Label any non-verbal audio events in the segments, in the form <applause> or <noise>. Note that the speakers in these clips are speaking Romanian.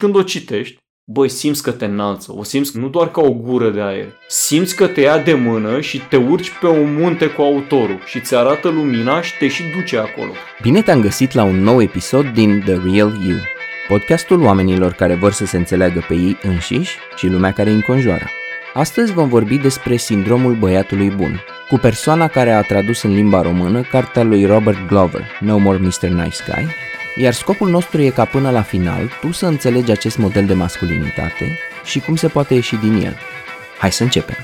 când o citești, băi, simți că te înalță, o simți nu doar ca o gură de aer, simți că te ia de mână și te urci pe un munte cu autorul și ți arată lumina și te și duce acolo. Bine te-am găsit la un nou episod din The Real You, podcastul oamenilor care vor să se înțeleagă pe ei înșiși și lumea care îi înconjoară. Astăzi vom vorbi despre sindromul băiatului bun, cu persoana care a tradus în limba română cartea lui Robert Glover, No More Mr. Nice Guy, iar scopul nostru e ca până la final tu să înțelegi acest model de masculinitate și cum se poate ieși din el. Hai să începem!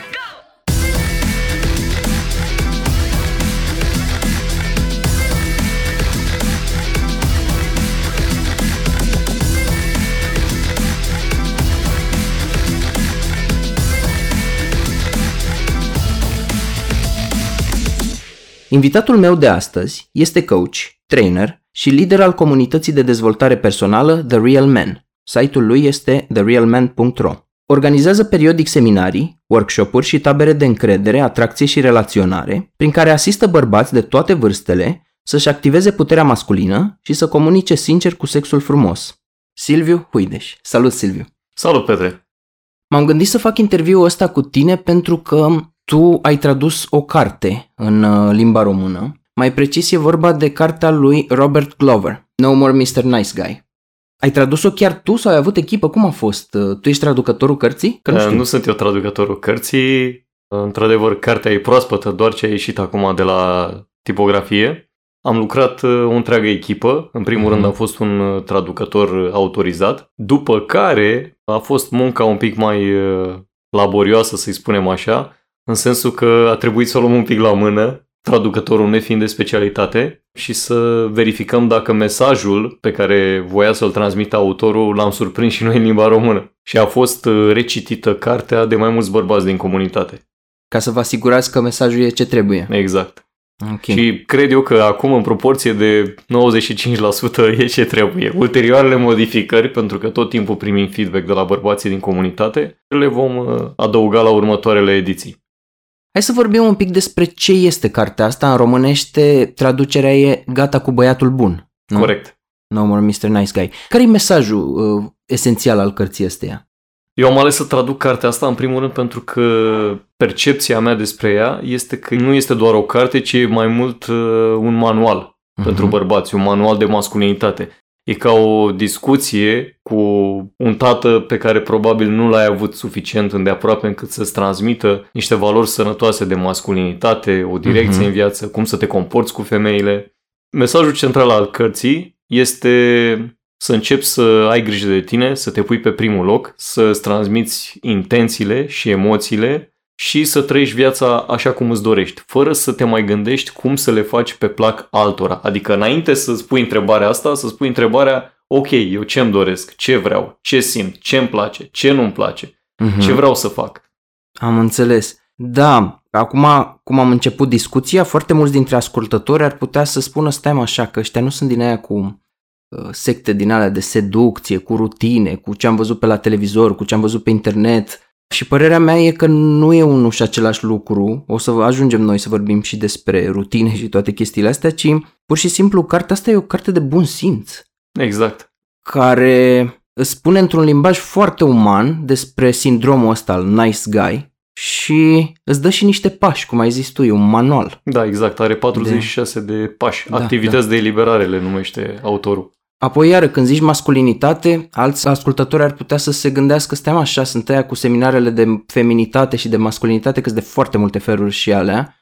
Invitatul meu de astăzi este coach, trainer și lider al comunității de dezvoltare personală The Real Man. Site-ul lui este therealman.ro. Organizează periodic seminarii, workshop-uri și tabere de încredere, atracție și relaționare, prin care asistă bărbați de toate vârstele să-și activeze puterea masculină și să comunice sincer cu sexul frumos. Silviu Huideș. Salut, Silviu! Salut, Petre! M-am gândit să fac interviul ăsta cu tine pentru că tu ai tradus o carte în uh, limba română. Mai precis e vorba de cartea lui Robert Glover, No More Mr. Nice Guy. Ai tradus-o chiar tu sau ai avut echipă? Cum a fost? Uh, tu ești traducătorul cărții? Că nu, știu. nu sunt eu traducătorul cărții. Într-adevăr, cartea e proaspătă, doar ce a ieșit acum de la tipografie. Am lucrat uh, o întreagă echipă. În primul mm-hmm. rând am fost un traducător autorizat, după care a fost munca un pic mai laborioasă, să-i spunem așa, în sensul că a trebuit să o luăm un pic la mână, traducătorul nefiind de specialitate, și să verificăm dacă mesajul pe care voia să-l transmită autorul l-am surprins și noi în limba română. Și a fost uh, recitită cartea de mai mulți bărbați din comunitate. Ca să vă asigurați că mesajul e ce trebuie. Exact. Okay. Și cred eu că acum în proporție de 95% e ce trebuie. Ulterioarele modificări, pentru că tot timpul primim feedback de la bărbații din comunitate, le vom uh, adăuga la următoarele ediții. Hai să vorbim un pic despre ce este cartea asta. În românește, traducerea e Gata cu băiatul bun. Nu? Corect. No more Mr. Nice Guy. Care e mesajul uh, esențial al cărții astea? Eu am ales să traduc cartea asta în primul rând pentru că percepția mea despre ea este că nu este doar o carte, ci e mai mult uh, un manual uh-huh. pentru bărbați, un manual de masculinitate. E ca o discuție cu un tată pe care probabil nu l-ai avut suficient îndeaproape încât să-ți transmită niște valori sănătoase de masculinitate, o direcție uh-huh. în viață, cum să te comporți cu femeile. Mesajul central al cărții este să începi să ai grijă de tine, să te pui pe primul loc, să-ți transmiți intențiile și emoțiile și să trăiești viața așa cum îți dorești, fără să te mai gândești cum să le faci pe plac altora. Adică înainte să spui întrebarea asta, să spui întrebarea, ok, eu ce-mi doresc, ce vreau, ce simt, ce-mi place, ce nu-mi place, uh-huh. ce vreau să fac. Am înțeles. Da, acum cum am început discuția, foarte mulți dintre ascultători ar putea să spună, stai așa, că ăștia nu sunt din aia cu uh, secte din alea de seducție, cu rutine, cu ce am văzut pe la televizor, cu ce am văzut pe internet, și părerea mea e că nu e unul și același lucru, o să ajungem noi să vorbim și despre rutine și toate chestiile astea, ci pur și simplu cartea asta e o carte de bun simț. Exact. Care îți spune într-un limbaj foarte uman despre sindromul ăsta al nice guy și îți dă și niște pași, cum ai zis tu, e un manual. Da, exact, are 46 de, de pași, da, activități da. de eliberare le numește autorul. Apoi, iară, când zici masculinitate, alți ascultători ar putea să se gândească, stai așa, sunt aia cu seminarele de feminitate și de masculinitate, că sunt de foarte multe feluri și alea.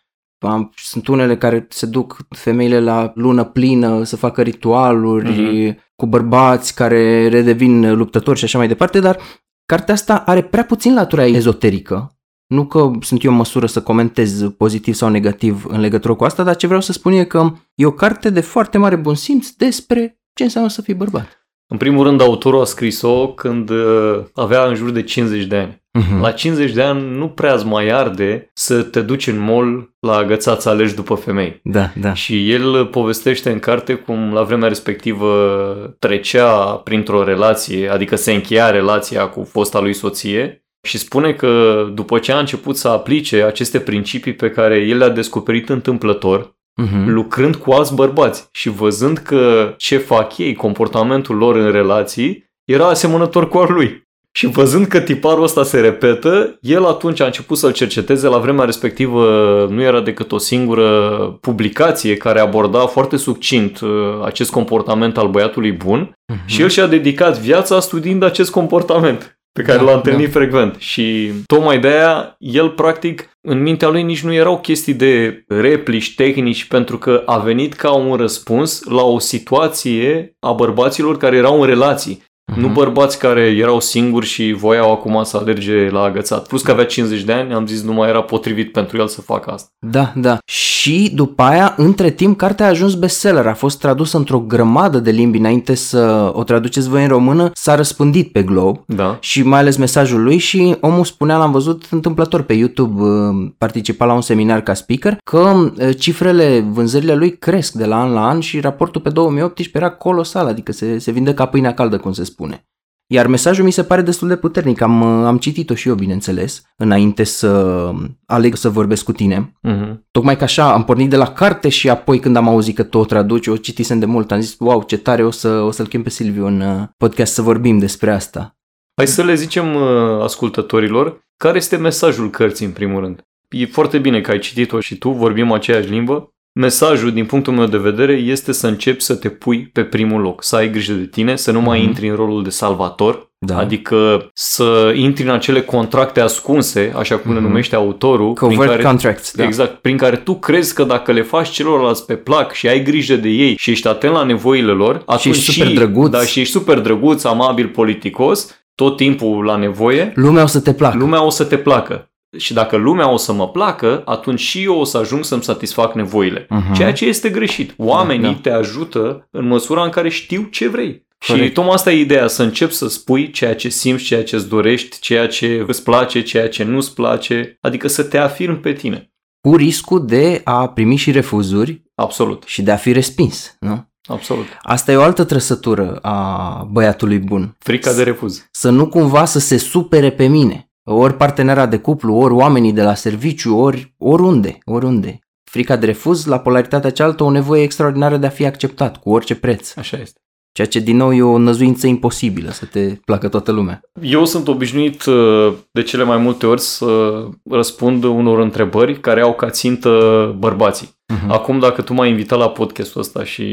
Sunt unele care se duc femeile la lună plină să facă ritualuri uh-huh. cu bărbați care redevin luptători și așa mai departe, dar cartea asta are prea puțin latura ezoterică. Nu că sunt eu în măsură să comentez pozitiv sau negativ în legătură cu asta, dar ce vreau să spun e că e o carte de foarte mare bun simț despre ce înseamnă să fii bărbat? În primul rând, autorul a scris-o când uh, avea în jur de 50 de ani. Uh-huh. La 50 de ani nu prea îți mai arde să te duci în mall la agățat să alegi după femei. Da, da. Și el povestește în carte cum la vremea respectivă trecea printr-o relație, adică se încheia relația cu fosta lui soție și spune că după ce a început să aplice aceste principii pe care el le-a descoperit întâmplător, uh-huh. lucrând cu alți bărbați și văzând că ce fac ei, comportamentul lor în relații, era asemănător cu al lui. Și văzând că tiparul ăsta se repetă, el atunci a început să-l cerceteze. La vremea respectivă nu era decât o singură publicație care aborda foarte succint uh, acest comportament al băiatului bun uh-huh. și el și-a dedicat viața studiind acest comportament pe care da, l-a întâlnit da. frecvent. Și tocmai de aia, el practic, în mintea lui nici nu erau chestii de replici tehnici, pentru că a venit ca un răspuns la o situație a bărbaților care erau în relații. Uh-huh. Nu bărbați care erau singuri și voiau acum să alerge la agățat. Plus că avea 50 de ani, am zis nu mai era potrivit pentru el să facă asta. Da, da. Și după aia, între timp, cartea a ajuns bestseller. A fost tradusă într-o grămadă de limbi înainte să o traduceți voi în română. S-a răspândit pe glob da. și mai ales mesajul lui și omul spunea, l-am văzut întâmplător pe YouTube, uh, participa la un seminar ca speaker, că uh, cifrele, vânzările lui cresc de la an la an și raportul pe 2018 era colosal, adică se, se vinde ca pâinea caldă, cum se spune spune. Iar mesajul mi se pare destul de puternic. Am, am citit-o și eu, bineînțeles, înainte să aleg să vorbesc cu tine. Uh-huh. Tocmai că așa, am pornit de la carte și apoi când am auzit că tot traduci, o citisem de mult, am zis, wow, ce tare, o, să, o să-l chem pe Silviu în uh, podcast să vorbim despre asta. Hai să le zicem uh, ascultătorilor care este mesajul cărții în primul rând. E foarte bine că ai citit-o și tu, vorbim aceeași limbă, Mesajul, din punctul meu de vedere, este să începi să te pui pe primul loc, să ai grijă de tine, să nu mai mm-hmm. intri în rolul de salvator, da. adică să intri în acele contracte ascunse, așa cum mm-hmm. le mhm. numește autorul. Covert prin care, contracts, da. Exact, prin care tu crezi că dacă le faci celorlalți pe plac și ai grijă de ei și ești atent la nevoile lor, atunci și ești super drăguț. Da, și ești super drăguț, amabil, politicos, tot timpul la nevoie. Lumea o să te placă. Lumea o să te placă și dacă lumea o să mă placă, atunci și eu o să ajung să-mi satisfac nevoile. Uh-huh. Ceea ce este greșit. Oamenii da, da. te ajută în măsura în care știu ce vrei. Corect. Și tocmai asta e ideea, să începi să spui ceea ce simți, ceea ce îți dorești, ceea ce îți place, ceea ce nu-ți place, adică să te afirmi pe tine. Cu riscul de a primi și refuzuri. Absolut. Și de a fi respins, nu? Absolut. Asta e o altă trăsătură a băiatului bun. Frica de refuz. Să nu cumva să se supere pe mine ori partenera de cuplu, ori oamenii de la serviciu, ori oriunde, oriunde. Frica de refuz, la polaritatea cealaltă, o nevoie extraordinară de a fi acceptat, cu orice preț. Așa este. Ceea ce, din nou, e o năzuință imposibilă să te placă toată lumea. Eu sunt obișnuit uh, de cele mai multe ori să răspund unor întrebări care au ca țintă bărbații. Uh-huh. Acum, dacă tu m-ai invitat la podcastul ăsta și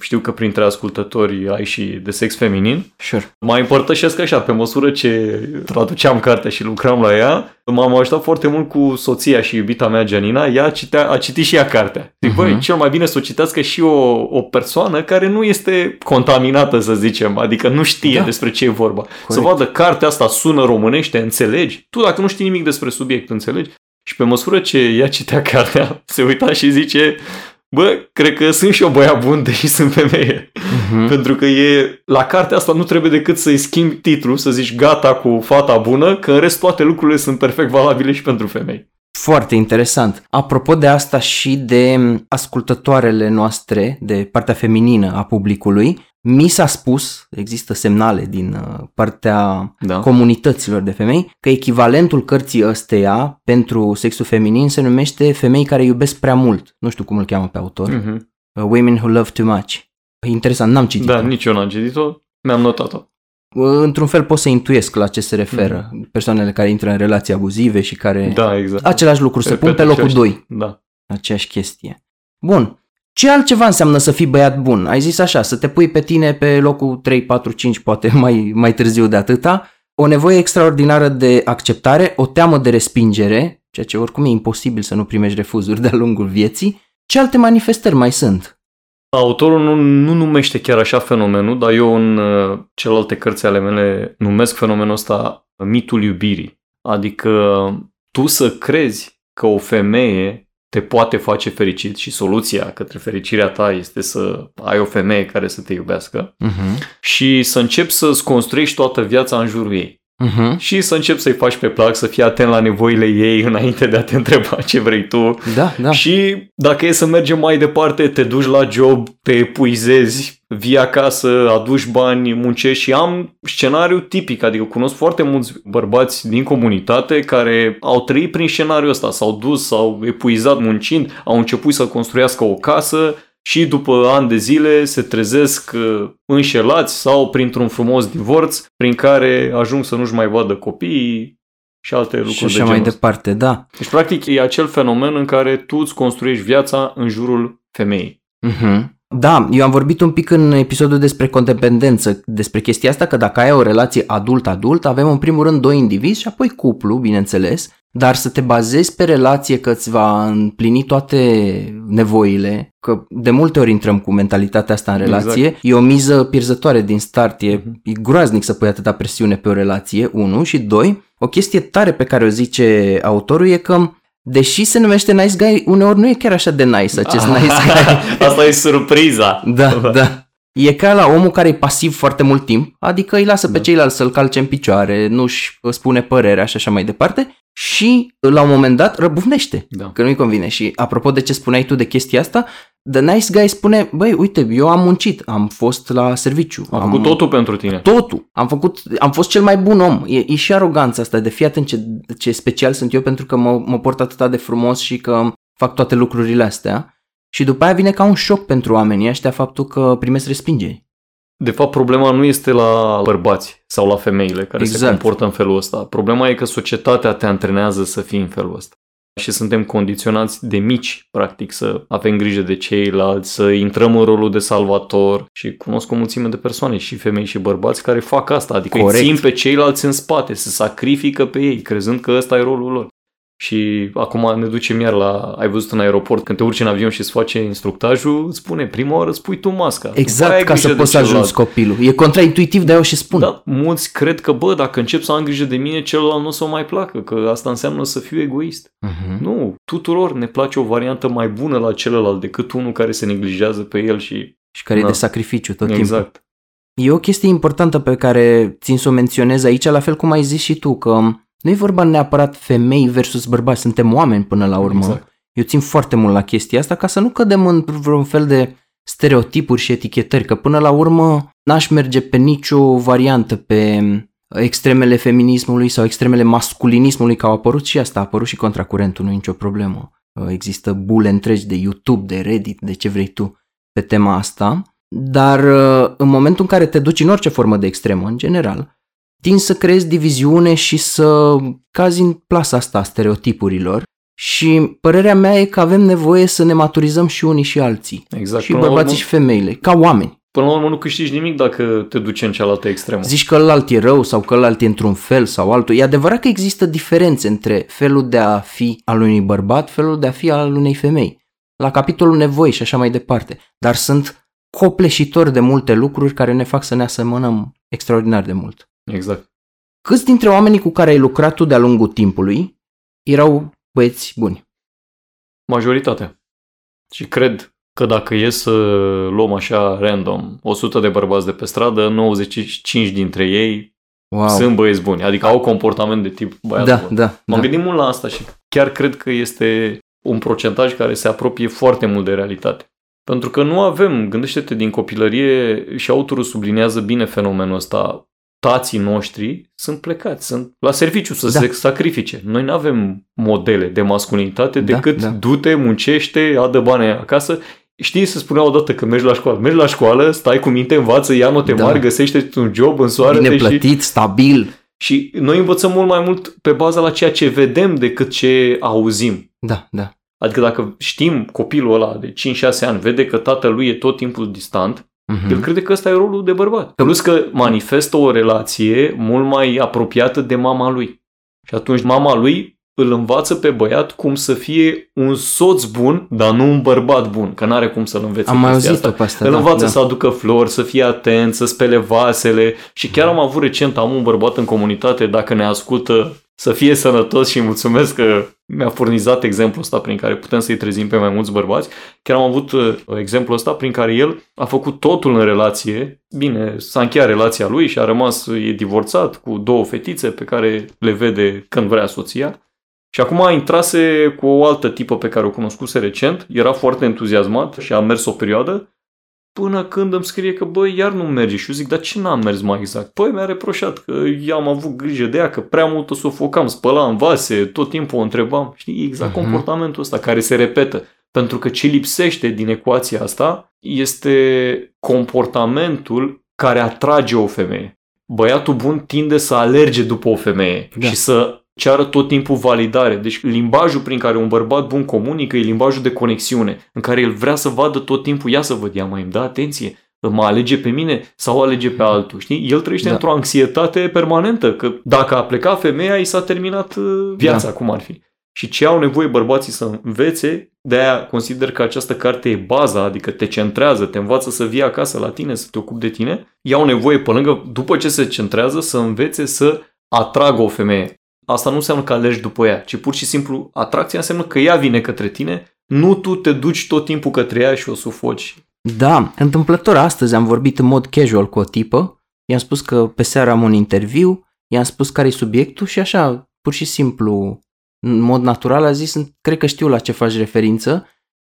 știu că printre ascultători ai și de sex feminin, sure. mai împărtășesc așa, pe măsură ce traduceam cartea și lucram la ea, m-am ajutat foarte mult cu soția și iubita mea, Gianina, ea citea, a citit și ea cartea. Zic, uh-huh. băi, cel mai bine să o citească și o, o persoană care nu este contaminată, să zicem, adică nu știe da. despre ce e vorba. Corect. Să vadă cartea asta sună românește, înțelegi? Tu dacă nu știi nimic despre subiect, înțelegi? Și pe măsură ce ea citea cartea, <laughs> se uita și zice, bă, cred că sunt și eu băiat bun, <laughs> deși sunt femeie. Uh-huh. Pentru că e, la cartea asta nu trebuie decât să-i schimbi titlul, să zici gata cu fata bună, că în rest toate lucrurile sunt perfect valabile și pentru femei. Foarte interesant. Apropo de asta și de ascultătoarele noastre, de partea feminină a publicului, mi s-a spus, există semnale din uh, partea da. comunităților de femei, că echivalentul cărții ăsteia pentru sexul feminin se numește Femei care iubesc prea mult. Nu știu cum îl cheamă pe autor. Uh-huh. Women Who Love Too Much. Interesant, n-am citit-o. Da, nici eu n-am citit-o, mi-am notat-o. Uh, într-un fel pot să intuiesc la ce se referă mm. persoanele care intră în relații abuzive și care... Da, exact. Același lucru, se pun pe locul 2. Da. Aceeași chestie. Bun. Ce altceva înseamnă să fii băiat bun? Ai zis așa, să te pui pe tine pe locul 3, 4, 5, poate <laughs> mai, mai târziu de atâta, o nevoie extraordinară de acceptare, o teamă de respingere, ceea ce oricum e imposibil să nu primești refuzuri de-a lungul vieții. Ce alte manifestări mai sunt? Autorul nu, nu numește chiar așa fenomenul, dar eu în uh, celelalte cărți ale mele numesc fenomenul ăsta mitul iubirii. Adică tu să crezi că o femeie te poate face fericit și soluția către fericirea ta este să ai o femeie care să te iubească uh-huh. și să începi să-ți construiești toată viața în jurul ei. Uh-huh. Și să începi să-i faci pe plac, să fii atent la nevoile ei <laughs> înainte de a te întreba ce vrei tu. Da, da. Și dacă e să mergem mai departe, te duci la job, te epuizezi, vii acasă, aduci bani, muncești și am scenariu tipic, adică cunosc foarte mulți bărbați din comunitate care au trăit prin scenariul ăsta, s-au dus, s-au epuizat muncind, au început să construiască o casă și după ani de zile se trezesc uh, înșelați sau printr-un frumos divorț prin care ajung să nu-și mai vadă copiii și alte lucruri Și așa de mai genul ăsta. departe, da. Deci, practic, e acel fenomen în care tu îți construiești viața în jurul femeii. Mhm. Da, eu am vorbit un pic în episodul despre condependență, despre chestia asta, că dacă ai o relație adult-adult, avem în primul rând doi indivizi și apoi cuplu, bineînțeles, dar să te bazezi pe relație că îți va împlini toate nevoile, că de multe ori intrăm cu mentalitatea asta în relație, Exact. e o miză pierzătoare din start, e, Mhm. e groaznic să pui atâta presiune pe o relație, unu, și doi, o chestie tare pe care o zice autorul e că Deși se numește nice guy, uneori nu e chiar așa de nice acest <laughs> nice guy. Asta e surpriza. Da, da. E ca la omul care e pasiv foarte mult timp, adică îi lasă pe Da. ceilalți să-l calce în picioare, nu-și spune părerea și așa mai departe și la un moment dat răbufnește, Da. că nu-i convine. Și apropo de ce spuneai tu de chestia asta, The Nice Guy spune, băi, uite, eu am muncit, am fost la serviciu. Am făcut totul pentru tine. Totul. Am făcut, am fost cel mai bun om. E, e și aroganța asta de fii atent ce, ce special sunt eu pentru că mă, mă port atât de frumos și că fac toate lucrurile astea. Și după aia vine ca un șoc pentru oamenii ăștia faptul că primesc respingeri. De fapt, problema nu este la bărbați sau la femeile care se Exact. comportă în felul ăsta. Problema e că societatea te antrenează să fii în felul ăsta. Și suntem condiționați de mici, practic, să avem grijă de ceilalți, să intrăm în rolul de salvator și cunosc o mulțime de persoane, și femei și bărbați, care fac asta, adică Corect. îi țin pe ceilalți în spate, se sacrifică pe ei, crezând că ăsta e rolul lor. Și acum ne ducem iar la, ai văzut în aeroport, când te urci în avion și îți face instructajul, îți spune, prima oară îți pui tu masca. După aia Exact, ai ca grijă să de poți să celălalt. ajuns copilul. E contraintuitiv, dar eu și spun. Da, mulți cred că, bă, dacă încep să am grijă de mine, celălalt nu o să o mai placă, că asta înseamnă să fiu egoist. Mhm. Nu, tuturor ne place o variantă mai bună la celălalt decât unul care se neglijează pe el și... Și care e Da. de sacrificiu tot timpul. exact. E o chestie importantă pe care țin să o menționez aici, la fel cum ai zis și tu, că nu e vorba neapărat femei versus bărbați, suntem oameni până la urmă. Exact. Eu țin foarte mult la chestia asta ca să nu cădem în vreun fel de stereotipuri și etichetări, că până la urmă n-aș merge pe nicio variantă pe extremele feminismului sau extremele masculinismului, că au apărut și asta, a apărut și contracurentul, nu e nicio problemă. Există bule întregi de YouTube, de Reddit, de ce vrei tu pe tema asta, dar uh, în momentul în care te duci în orice formă de extremă, în general, tinzi să creezi diviziune și să cazi în plasa asta a stereotipurilor și părerea mea e că avem nevoie să ne maturizăm și unii și alții. Exact. Și Până la bărbații urmă- și femeile, ca oameni. Până la urmă nu câștigi nimic dacă te duci în cealaltă extremă. Zici că ălalt e rău sau că ălalt e într-un fel sau altul. E adevărat că există diferențe între felul de a fi al unui bărbat, felul de a fi al unei femei. La capitolul nevoi și așa mai departe. Dar sunt copleșitori de multe lucruri care ne fac să ne asemănăm extraordinar de mult. Exact. Câți dintre oamenii cu care ai lucrat tu de-a lungul timpului erau băieți buni? Majoritatea. Și cred că dacă e să luăm așa random 100 de bărbați de pe stradă, 95 dintre ei Wow. sunt băieți buni. Adică au comportament de tip băiat da, bun. da, M-am da. gândit mult la asta și chiar cred că este un procentaj care se apropie foarte mult de realitate. Pentru că nu avem, gândește-te din copilărie și autorul sublinează bine fenomenul ăsta, tații noștri sunt plecați, sunt la serviciu să Da. se sacrifice. Noi nu avem modele de masculinitate Da, decât da. du-te, muncește, adă bani acasă. Știi să spunea odată că mergi la școală. Mergi la școală, stai cu minte, învață, ia note Da. mari, găsește un job, însoară Bine și... plătit, stabil. Și noi învățăm mult mai mult pe baza la ceea ce vedem decât ce auzim. Da, da. Adică dacă știm copilul ăla de 5-6 ani, vede că tatălui e tot timpul distant, Mhm. el crede că ăsta e rolul de bărbat. Plus că manifestă o relație mult mai apropiată de mama lui. Și atunci mama lui îl învață pe băiat cum să fie un soț bun, dar nu un bărbat bun, că n-are cum să-l învețe Am mai chestia auzit-o asta. pe asta. Îl da, învață da. să aducă flori, să fie atent, să spele vasele și chiar am avut recent, am un bărbat în comunitate, dacă ne ascultă, să fie sănătos și mulțumesc că mi-a furnizat exemplul ăsta prin care putem să-i trezim pe mai mulți bărbați. Chiar am avut uh, exemplul ăsta prin care el a făcut totul în relație. Bine, s-a încheiat relația lui și a rămas, e divorțat cu două fetițe pe care le vede când vrea soția. Și acum a intrase cu o altă tipă pe care o cunoscuse recent, era foarte entuziasmat și a mers o perioadă, până când îmi scrie că, băi, iar nu merge. Și eu zic, dar ce n-am mers mai exact? Păi mi-a reproșat că eu am avut grijă de ea, că prea mult o sufocam, spălam vase, tot timpul o întrebam. Știi, exact Mhm. comportamentul ăsta care se repetă. Pentru că ce lipsește din ecuația asta este comportamentul care atrage o femeie. Băiatul bun tinde să alerge după o femeie Da. și să ceară tot timpul validare. Deci limbajul prin care un bărbat bun comunică e limbajul de conexiune, în care el vrea să vadă tot timpul, ia să văd, ea mai îmi dă atenție, mă alege pe mine sau o alege pe altul, știi? El trăiește Da. într-o anxietate permanentă, că dacă a plecat femeia, i s-a terminat uh, viața, Da. cum ar fi. Și ce au nevoie bărbații să învețe, de-aia consider că această carte e baza, adică te centrează, te învață să vii acasă la tine, să te ocupi de tine, iau nevoie pe lângă, după ce se centrează, să învețe să atragă o femeie. Asta nu înseamnă că alergi după ea, ci pur și simplu atracția înseamnă că ea vine către tine, nu tu te duci tot timpul către ea și o sufoci. Da, întâmplător astăzi am vorbit în mod casual cu o tipă, i-am spus că pe seară am un interviu, i-am spus care e subiectul și așa, pur și simplu, în mod natural a zis, cred că știu la ce faci referință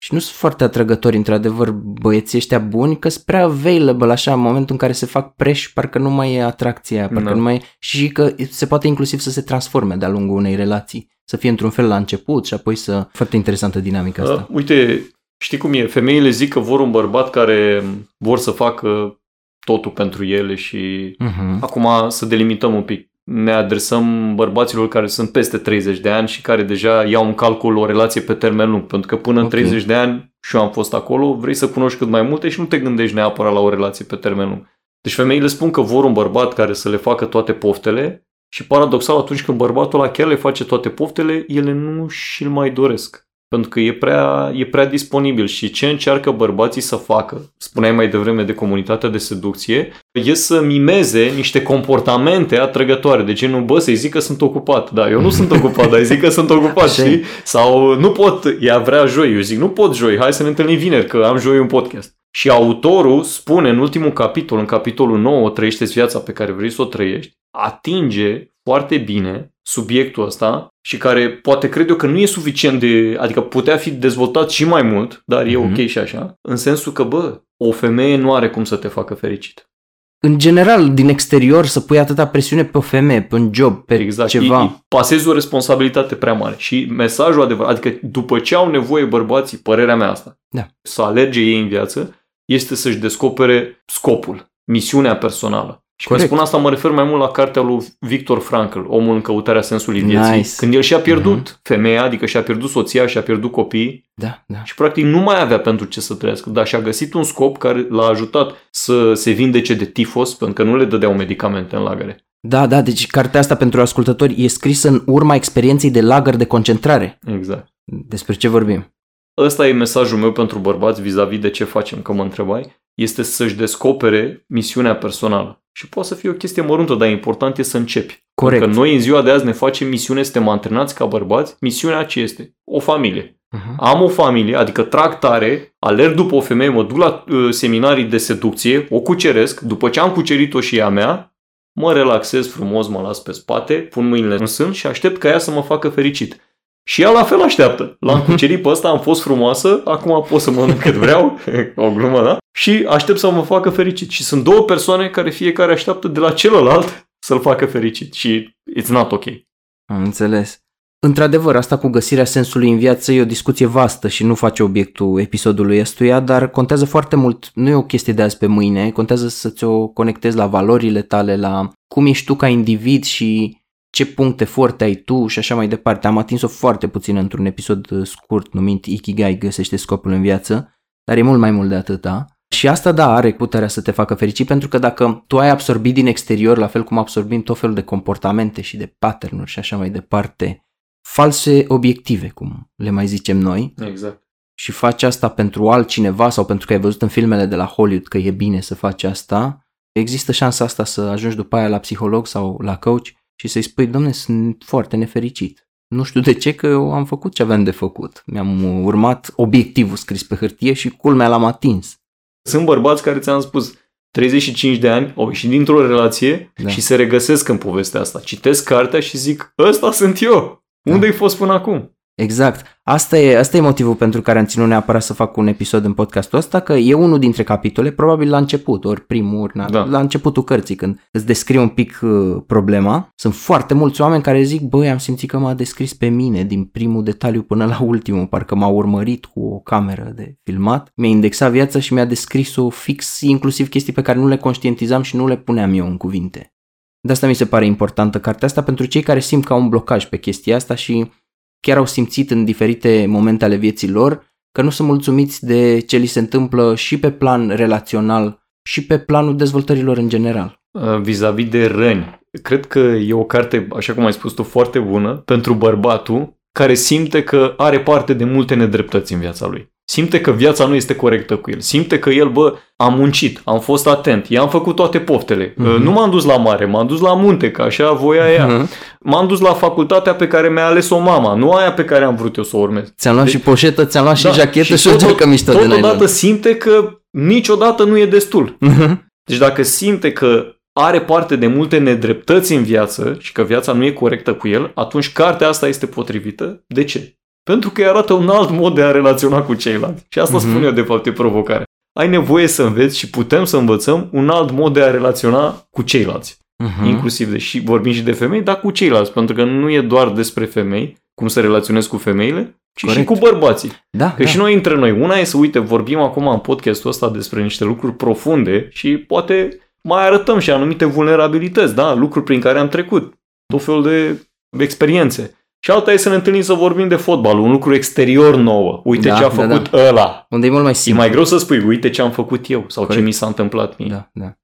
și nu sunt foarte atrăgători, într-adevăr, băieții ăștia buni, că sunt prea available așa în momentul în care se fac preși, parcă nu mai e atracția, parcă Da. nu mai e, și că se poate inclusiv să se transforme de-a lungul unei relații, să fie într-un fel la început și apoi să... Foarte interesantă dinamica asta. Uh, uite, știi cum e? Femeile zic că vor un bărbat care vor să facă totul pentru ele și Uh-huh. Acum să delimităm un pic. Ne adresăm bărbaților care sunt peste 30 de ani și care deja iau în calcul o relație pe termen lung. Pentru că până Ok. în 30 de ani, și eu am fost acolo, vrei să cunoști cât mai multe și nu te gândești neapărat la o relație pe termen lung. Deci femeile spun că vor un bărbat care să le facă toate poftele și paradoxal atunci când bărbatul ăla chiar le face toate poftele, ele nu și-l mai doresc. Pentru că e prea, e prea disponibil și ce încearcă bărbații să facă, spuneai mai devreme de comunitatea de seducție, e să mimeze niște comportamente atrăgătoare. De genul, bă, să-i zic că sunt ocupat. Da, eu nu sunt <laughs> ocupat, dar îi zic că sunt ocupat, Așa e. știi? Sau nu pot, ea vrea joi. Eu zic, nu pot joi, hai să ne întâlnim vineri, că am joi un podcast. Și autorul spune în ultimul capitol, în capitolul 9, trăiește viața pe care vrei să o trăiești, atinge foarte bine subiectul ăsta și care poate cred eu că nu e suficient de, adică putea fi dezvoltat și mai mult, dar e Mhm. ok și așa, în sensul că, bă, o femeie nu are cum să te facă fericit. în general, din exterior, să pui atâta presiune pe o femeie, pe un job, pe Exact. ceva. Îi- îi pasezi o responsabilitate prea mare. Și mesajul adevărat, adică după ce au nevoie bărbații, părerea mea asta, Da. să alerge ei în viață, este să-și descopere scopul, misiunea personală. Și când Corect. spun asta, mă refer mai mult la cartea lui Victor Frankl, Omul în căutarea sensului vieții. Nice. Când el și-a pierdut femeia, adică și-a pierdut soția, și-a pierdut copiii Da, da. și practic nu mai avea pentru ce să trăiască, dar și-a găsit un scop care l-a ajutat să se vindece de tifos, pentru că nu le dădeau medicamente în lagăre. Da, da, deci cartea asta pentru ascultători e scrisă în urma experienței de lagăr de concentrare. Exact. Despre ce vorbim? Ăsta e mesajul meu pentru bărbați vis-a-vis de ce facem, că mă întrebai, este să-și descopere misiunea personală. Și poate să fie o chestie măruntă, dar important e să începi. Corect. Pentru că noi în ziua de azi ne facem misiune, suntem antrenați ca bărbați, misiunea ce este? O familie. Uh-huh. Am o familie, adică trag tare, alerg după o femeie, mă duc la uh, seminarii de seducție, o cuceresc, după ce am cucerit-o și ea mea, mă relaxez frumos, mă las pe spate, pun mâinile în sân și aștept ca ea să mă facă fericit. Și ea la fel așteaptă. L-am cucerit pe ăsta, am fost frumoasă, acum pot să mănânc cât vreau, <laughs> o glumă, da? Și aștept să mă facă fericit. Și sunt două persoane care fiecare așteaptă de la celălalt să-l facă fericit. Și it's not ok. Am înțeles. Într-adevăr, asta cu găsirea sensului în viață e o discuție vastă și nu face obiectul episodului ăstuia, dar contează foarte mult, nu e o chestie de azi pe mâine, contează să-ți o conectezi la valorile tale, la cum ești tu ca individ și ce puncte forte ai tu și așa mai departe. Am atins-o foarte puțin într-un episod uh, scurt numit Ikigai, găsește scopul în viață, dar e mult mai mult de atâta. Și asta, da, are puterea să te facă fericit pentru că dacă tu ai absorbit din exterior, la fel cum absorbim tot felul de comportamente și de pattern și așa mai departe, false obiective, cum le mai zicem noi, Exact. și faci asta pentru altcineva sau pentru că ai văzut în filmele de la Hollywood că e bine să faci asta, există șansa asta să ajungi după aia la psiholog sau la coach și să-i spui, domne, sunt foarte nefericit. Nu știu de ce, că eu am făcut ce aveam de făcut. Mi-am urmat obiectivul scris pe hârtie și culmea l-am atins. Sunt bărbați care ți-am spus 35 de ani, au ieșit dintr-o relație Da. da. și se regăsesc în povestea asta. Citesc cartea și zic, ăsta sunt eu. Unde ai fost până acum? Exact. Asta e, asta e motivul pentru care am ținut neapărat să fac un episod în podcastul ăsta, că e unul dintre capitole, probabil la început, ori primul, ori Da. la începutul cărții, când îți descrie un pic uh, problema. Sunt foarte mulți oameni care zic, băi, am simțit că m-a descris pe mine din primul detaliu până la ultimul, parcă m-a urmărit cu o cameră de filmat, mi-a indexat viața și mi-a descris-o fix, inclusiv chestii pe care nu le conștientizam și nu le puneam eu în cuvinte. De asta mi se pare importantă cartea asta pentru cei care simt că au un blocaj pe chestia asta și chiar au simțit în diferite momente ale vieții lor că nu sunt mulțumiți de ce li se întâmplă și pe plan relațional și pe planul dezvoltărilor în general. Uh, vis-a-vis de răni. Cred că e o carte, așa cum ai spus tu, foarte bună pentru bărbatul care simte că are parte de multe nedreptăți în viața lui. Simte că viața nu este corectă cu el. Simte că el, bă, am muncit, am fost atent, i-am făcut toate poftele. Mhm. Uh, Nu m-am dus la mare, m-am dus la munte, că așa voia ea. Mhm. M-am dus la facultatea pe care mi-a ales-o mama, nu aia pe care am vrut eu să o urmez. Ți-am luat Deci- și poșetă, ți-am luat și Da, jachetă și, o tot- geacă mișto de Totodată nylon. simte că niciodată nu e destul. Mhm. Deci dacă simte că are parte de multe nedreptăți în viață și că viața nu e corectă cu el, atunci cartea asta este potrivită. De ce? Pentru că îi arată un alt mod de a relaționa cu ceilalți. Și asta Mhm. spun eu de fapt e provocarea. Ai nevoie să înveți și putem să învățăm un alt mod de a relaționa cu ceilalți. Mhm. Inclusiv de și vorbim și de femei, dar cu ceilalți. Pentru că nu e doar despre femei, cum să relaționezi cu femeile, ci Corect. și cu bărbații. Da, Că da. și noi între noi, una e să uite, vorbim acum în podcastul ăsta despre niște lucruri profunde și poate mai arătăm și anumite vulnerabilități, da? lucruri prin care am trecut, tot felul de experiențe. Și alta e să ne întâlnim să vorbim de fotbal, un lucru exterior nouă. Uite Da, ce a da, făcut ăla. Unde e mult mai E simplu. mai greu să spui, uite ce am făcut eu sau Corect. ce mi s-a întâmplat mie. Da, da.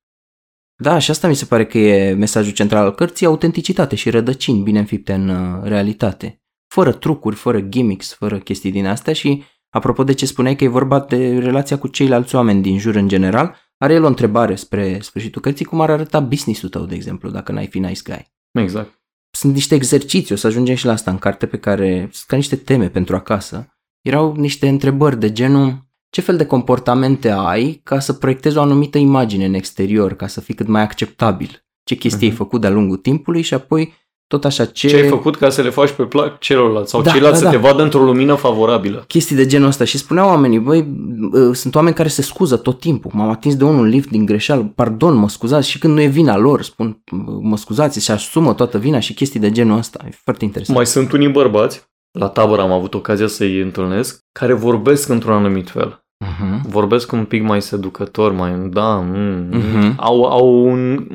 Da, și asta mi se pare că e mesajul central al cărții, autenticitate și rădăcini bine înfipte în uh, realitate. Fără trucuri, fără gimmicks, fără chestii din astea și, apropo de ce spuneai că e vorba de relația cu ceilalți oameni din jur în general, are el o întrebare spre sfârșitul cărții, cum ar arăta business-ul tău, de exemplu, dacă n-ai fi nice guy. Exact. Sunt niște exerciții, o să ajungem și la asta în carte pe care sunt ca niște teme pentru acasă. Erau niște întrebări de genul ce fel de comportamente ai ca să proiectezi o anumită imagine în exterior, ca să fii cât mai acceptabil. Ce chestii Mhm. ai făcut de-a lungul timpului și apoi tot așa ce... Ce ai făcut ca să le faci pe plac celorlalți sau Da, ceilalți da, să da. te vadă într-o lumină favorabilă. chestii de genul ăsta și spuneau oamenii, băi, uh, sunt oameni care se scuză tot timpul, m-am atins de unul lift din greșeală, pardon, mă scuzați și când nu e vina lor, spun, mă scuzați și asumă toată vina și chestii de genul ăsta, e foarte interesant. Mai sunt unii bărbați, la tabără am avut ocazia să-i întâlnesc, care vorbesc într-un anumit fel. Uh-huh. Vorbesc un pic mai seducător, mai da, mm, Mhm. au, au un,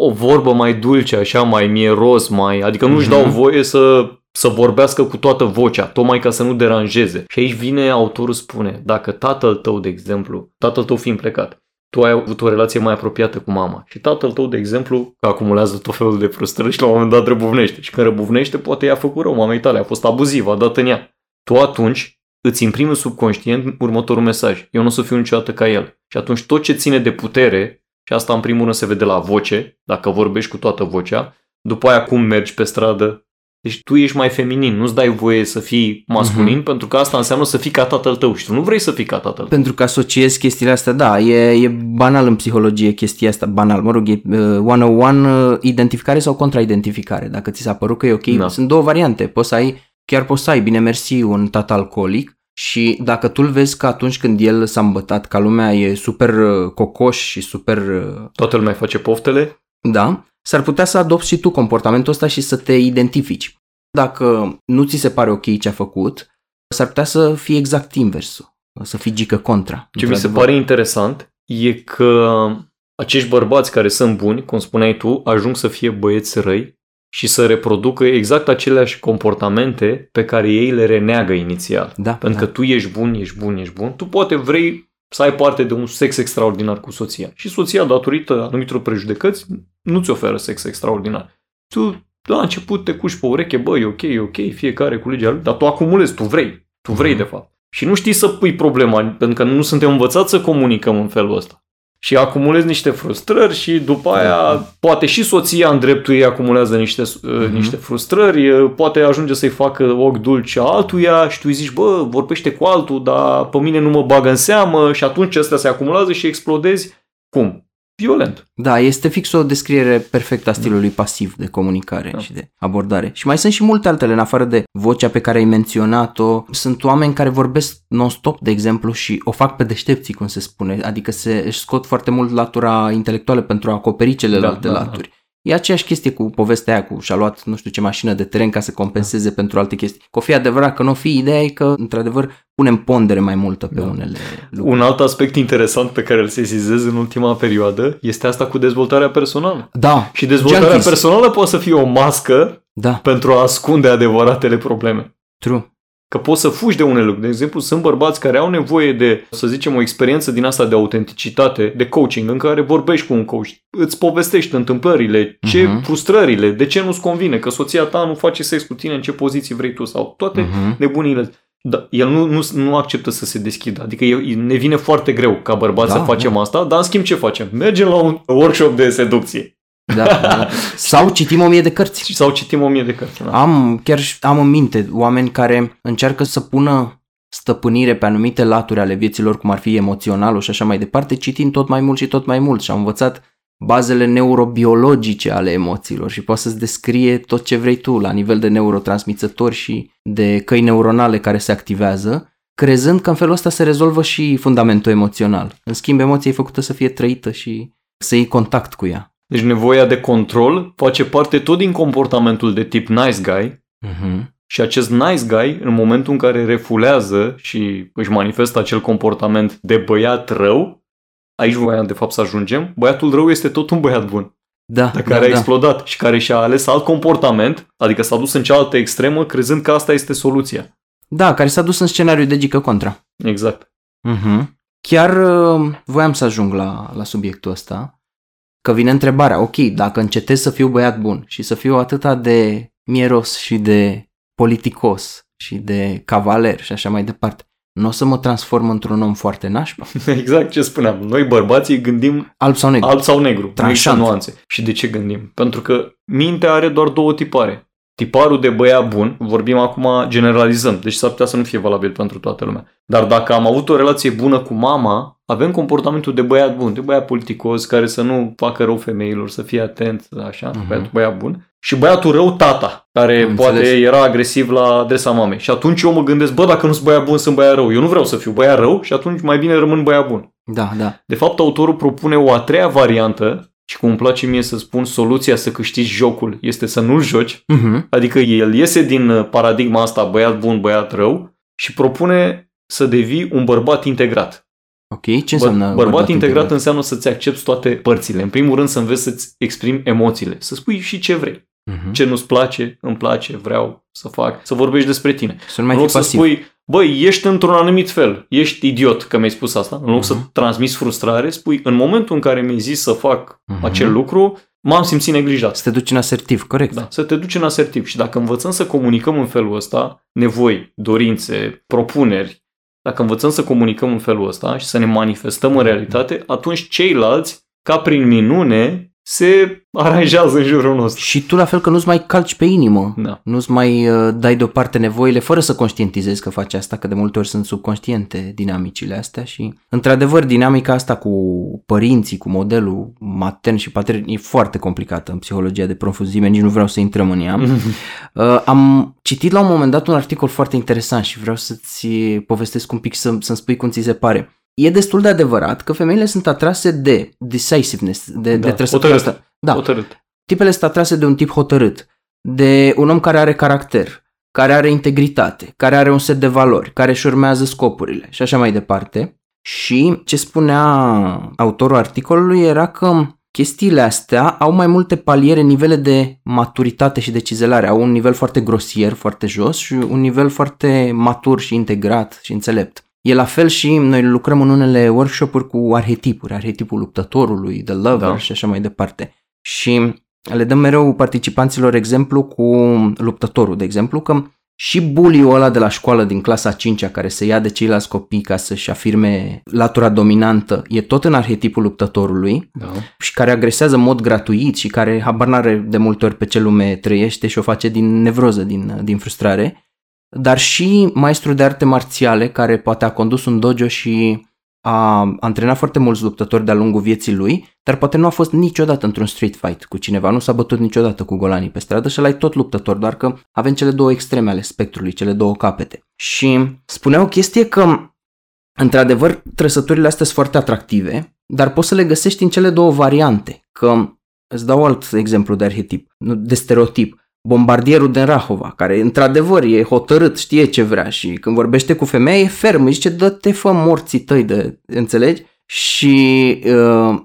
o vorbă mai dulce, așa, mai mieros, mai, adică nu-și Mhm. dau voie să, să vorbească cu toată vocea, tocmai ca să nu deranjeze. Și aici vine autorul spune, dacă tatăl tău, de exemplu, tatăl tău fiind plecat, tu ai avut o relație mai apropiată cu mama și tatăl tău, de exemplu, acumulează tot felul de frustrări și la un moment dat răbuvnește. Și când răbuvnește, poate i-a făcut rău mamei tale, a fost abuziv, a dat în ea. Tu atunci îți imprimi în subconștient următorul mesaj. Eu nu o să fiu niciodată ca el. Și atunci tot ce ține de putere, și asta în primul rând se vede la voce, dacă vorbești cu toată vocea, după aia cum mergi pe stradă. Deci tu ești mai feminin, nu-ți dai voie să fii masculin, Mhm. pentru că asta înseamnă să fii ca tatăl tău și tu nu vrei să fii ca tatăl tău. Pentru că asociezi chestiile astea, da, e, e banal în psihologie chestia asta, banal, mă rog, e uh, one-on-one uh, identificare sau contraidentificare, dacă ți s-a părut că e ok. Da. Sunt două variante, poți să ai, chiar poți să ai, bine mersi, un tată alcoolic și dacă tu îl vezi că atunci când el s-a îmbătat, ca lumea e super uh, cocoș și super, uh, Toată lumea face poftele, da, s-ar putea să adopți și tu comportamentul ăsta și să te identifici. Dacă nu ți se pare ok ce a făcut, s-ar putea să fie exact inversul, să fii gică contra. Ce mi se într-adevăr. pare interesant e că acești bărbați care sunt buni, cum spuneai tu, ajung să fie băieți răi și să reproducă exact aceleași comportamente pe care ei le reneagă inițial. Da, Pentru da. că tu ești bun, ești bun, ești bun. Tu poate vrei să ai parte de un sex extraordinar cu soția. Și soția, datorită anumitor prejudecăți, nu ți oferă sex extraordinar. Tu, la început, te cuși pe ureche, băi, ok, ok, fiecare cu legea lui, dar tu acumulezi, tu vrei. Tu vrei, Mhm. de fapt. Și nu știi să pui problema, pentru că nu suntem învățați să comunicăm în felul ăsta. Și acumulezi niște frustrări și după aia poate și soția în dreptul ei acumulează niște, uh, niște frustrări, uh, poate ajunge să-i facă ochi dulci altuia și tu îi zici, bă, vorbește cu altul, dar pe mine nu mă bagă în seamă și atunci astea se acumulează și explodezi. Cum? Violent. Da, este fix o descriere perfectă a stilului pasiv de comunicare Da. și de abordare. Și mai sunt și multe altele, în afară de vocea pe care ai menționat-o. Sunt oameni care vorbesc non-stop, de exemplu, și o fac pe deștepții, cum se spune. Adică se își scot foarte mult latura intelectuală pentru a acoperi celelalte Da, da, da. laturi. E aceeași chestie cu povestea aia cu și-a luat nu știu ce mașină de teren ca să compenseze pentru alte chestii. Că o fi adevărat că nu o fi, ideea e că într-adevăr punem pondere mai multă pe Da. unele lucruri. Un alt aspect interesant pe care îl sesizez în ultima perioadă este asta cu dezvoltarea personală. Da, Și dezvoltarea Junkies. personală poate să fie o mască da, pentru a ascunde adevăratele probleme. true. Că poți să fugi de unele lucruri. De exemplu, sunt bărbați care au nevoie de, să zicem, o experiență din asta de autenticitate, de coaching, în care vorbești cu un coach, îți povestești întâmplările, ce Mhm. frustrările, de ce nu-ți convine, că soția ta nu face sex cu tine, în ce poziții vrei tu sau toate Mhm. nebunile. Da, el nu, nu, nu acceptă să se deschidă. Adică e, ne vine foarte greu ca bărbați Da, să facem asta, dar în schimb ce facem? Mergem la un workshop de seducție Da, da, da. Sau citim o mie de cărți. sau citim o mie de cărți. Da. Am, chiar și- am în minte oameni care încearcă să pună stăpânire pe anumite laturi ale vieților, cum ar fi emoționalul și așa mai departe, citind tot mai mult și tot mai mult și am învățat bazele neurobiologice ale emoțiilor și poate să-ți descrie tot ce vrei tu la nivel de neurotransmițători și de căi neuronale care se activează, crezând că în felul ăsta se rezolvă și fundamentul emoțional. În schimb, emoția e făcută să fie trăită și să iei contact cu ea. Deci nevoia de control face parte tot din comportamentul de tip nice guy Mhm. și acest nice guy, în momentul în care refulează și își manifestă acel comportament de băiat rău, aici voiam de fapt să ajungem, băiatul rău este tot un băiat bun, Da, de da, care a da. explodat și care și-a ales alt comportament, adică s-a dus în cealaltă extremă crezând că asta este soluția. Da, care s-a dus în scenariul de gică contra. Exact. Uh-huh. Chiar uh, voiam să ajung la, la subiectul ăsta, că vine întrebarea, ok, dacă încetez să fiu băiat bun și să fiu atâta de mieros și de politicos și de cavaler și așa mai departe, nu o să mă transform într-un om foarte nașpa? <laughs> Exact ce spuneam. Noi bărbații gândim Alb sau negru? alb sau negru. Nu există Tranșant. nuanțe. Și de ce gândim? Pentru că mintea are doar două tipare. Tiparul de băiat bun, vorbim acum generalizăm, deci s-ar putea să nu fie valabil pentru toată lumea. Dar dacă am avut o relație bună cu mama, avem comportamentul de băiat bun, de băiat politicos, care să nu facă rău femeilor, să fie atent, așa, Mhm. uh-huh. băiatul băiat bun. Și băiatul rău, tata, care Am poate înțeles. era agresiv la adresa mamei. Și atunci eu mă gândesc, bă, dacă nu sunt băiat bun, sunt băiat rău. Eu nu vreau să fiu băiat rău și atunci mai bine rămân băiat bun. Da, da. De fapt, autorul propune o a treia variantă și cum îmi place mie să spun, soluția să câștigi jocul este să nu-l joci, Uh-huh. adică el iese din uh, paradigma asta băiat bun, băiat rău și propune să devii un bărbat integrat. Ok, ce înseamnă Bă- bărbat integrat înseamnă să-ți accepti toate părțile. În primul rând să înveți să-ți exprimi emoțiile, să spui și ce vrei. Uh-huh. Ce nu-ți place, îmi place, vreau să fac, să vorbești despre tine. Să nu mai în fii loc să pasiv. spui, băi, ești într-un anumit fel, ești idiot că mi-ai spus asta, în loc să Mhm. transmiți frustrare, spui, în momentul în care mi-ai zis să fac Mhm. acel lucru, m-am simțit neglijat. Să te duci în asertiv, corect. Da, să te duci în asertiv și dacă învățăm să comunicăm în felul ăsta, nevoi, dorințe, propuneri, dacă învățăm să comunicăm în felul ăsta și să ne manifestăm în realitate, atunci ceilalți, ca prin minune, se aranjează în jurul nostru. Și tu la fel că nu-ți mai calci pe inimă. Da. Nu-ți mai uh, dai deoparte nevoile fără să conștientizezi că faci asta, că de multe ori sunt subconștiente dinamicile astea și, într-adevăr, dinamica asta cu părinții, cu modelul matern și patern e foarte complicată în psihologia de profuzime, nici nu vreau să intrăm în ea. <laughs> Uh, am citit la un moment dat un articol foarte interesant și vreau să-ți povestesc un pic să, să-mi spui cum ți se pare. E destul de adevărat că femeile sunt atrase de decisiveness, de, Da, de trăsătura hotărât. asta. Da, Hotărât. tipele sunt atrase de un tip hotărât, de un om care are caracter, care are integritate, care are un set de valori, care își urmează scopurile și așa mai departe. Și ce spunea autorul articolului era că chestiile astea au mai multe paliere, nivele de maturitate și de cizelare. Au un nivel foarte grosier, foarte jos și un nivel foarte matur și integrat și înțelept. E la fel și noi lucrăm în unele workshop-uri cu arhetipuri, arhetipul luptătorului, the lover Da. și așa mai departe. Și le dăm mereu participanților exemplu cu luptătorul, de exemplu, că și buliul ăla de la școală din clasa 5 care se ia de ceilalți copii ca să-și afirme latura dominantă, e tot în arhetipul luptătorului Da. și care agresează în mod gratuit și care habar n-are de multe ori pe ce lume trăiește și o face din nevroză, din, din frustrare, dar și maestru de arte marțiale care poate a condus un dojo și a antrenat foarte mulți luptători de-a lungul vieții lui, dar poate nu a fost niciodată într-un street fight cu cineva, nu s-a bătut niciodată cu golanii pe stradă și l-ai tot luptător, doar că avem cele două extreme ale spectrului, cele două capete. Și spunea o chestie că, într-adevăr, trăsăturile astea sunt foarte atractive, dar poți să le găsești în cele două variante, că îți dau alt exemplu de arhetip, de stereotip bombardierul din Rahova, care într-adevăr e hotărât, știe ce vrea și când vorbește cu femeia e ferm, îi zice dă-te fă morții tăi, de, înțelegi? Și uh,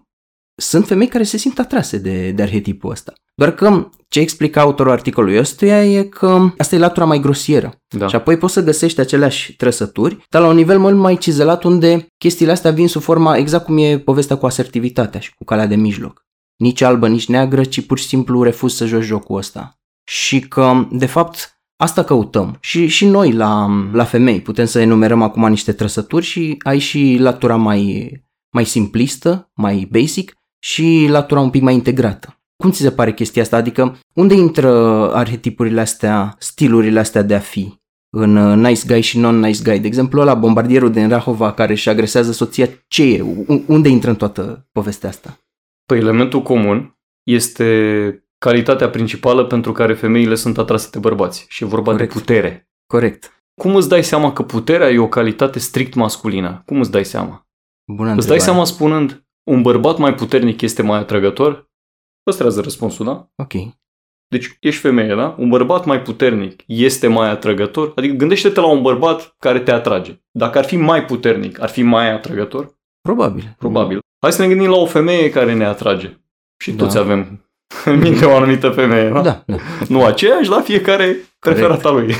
sunt femei care se simt atrase de, de arhetipul ăsta. Doar că ce explica autorul articolului ăstuia e că asta e latura mai grosieră. Da. Și apoi poți să găsești aceleași trăsături, dar la un nivel mult mai cizelat unde chestiile astea vin sub forma exact cum e povestea cu asertivitatea și cu calea de mijloc. Nici albă, nici neagră, ci pur și simplu refuz să joci jocul ăsta și că, de fapt, asta căutăm. Și, și noi, la, la femei, putem să enumerăm acum niște trăsături și ai și latura mai, mai simplistă, mai basic și latura un pic mai integrată. Cum ți se pare chestia asta? Adică unde intră arhetipurile astea, stilurile astea de a fi? În uh, nice guy și non-nice guy. De exemplu, ăla, bombardierul din Rahova care își agresează soția, ce e? Unde intră în toată povestea asta? Păi elementul comun este calitatea principală pentru care femeile sunt atrase de bărbați și e vorba Corect. de putere. Corect. Cum îți dai seama că puterea e o calitate strict masculină? Cum îți dai seama? Bună îți dai seama spunând un bărbat mai puternic este mai atrăgător? Păstrează răspunsul, da? Ok. Deci ești femeie, da? Un bărbat mai puternic este mai atrăgător? Adică gândește-te la un bărbat care te atrage. Dacă ar fi mai puternic, ar fi mai atrăgător? Probabil. Probabil. Hai să ne gândim la o femeie care ne atrage. Și da. toți avem în <laughs> minte o anumită femeie, da? Da. da. Nu aceeași, la fiecare preferata lui.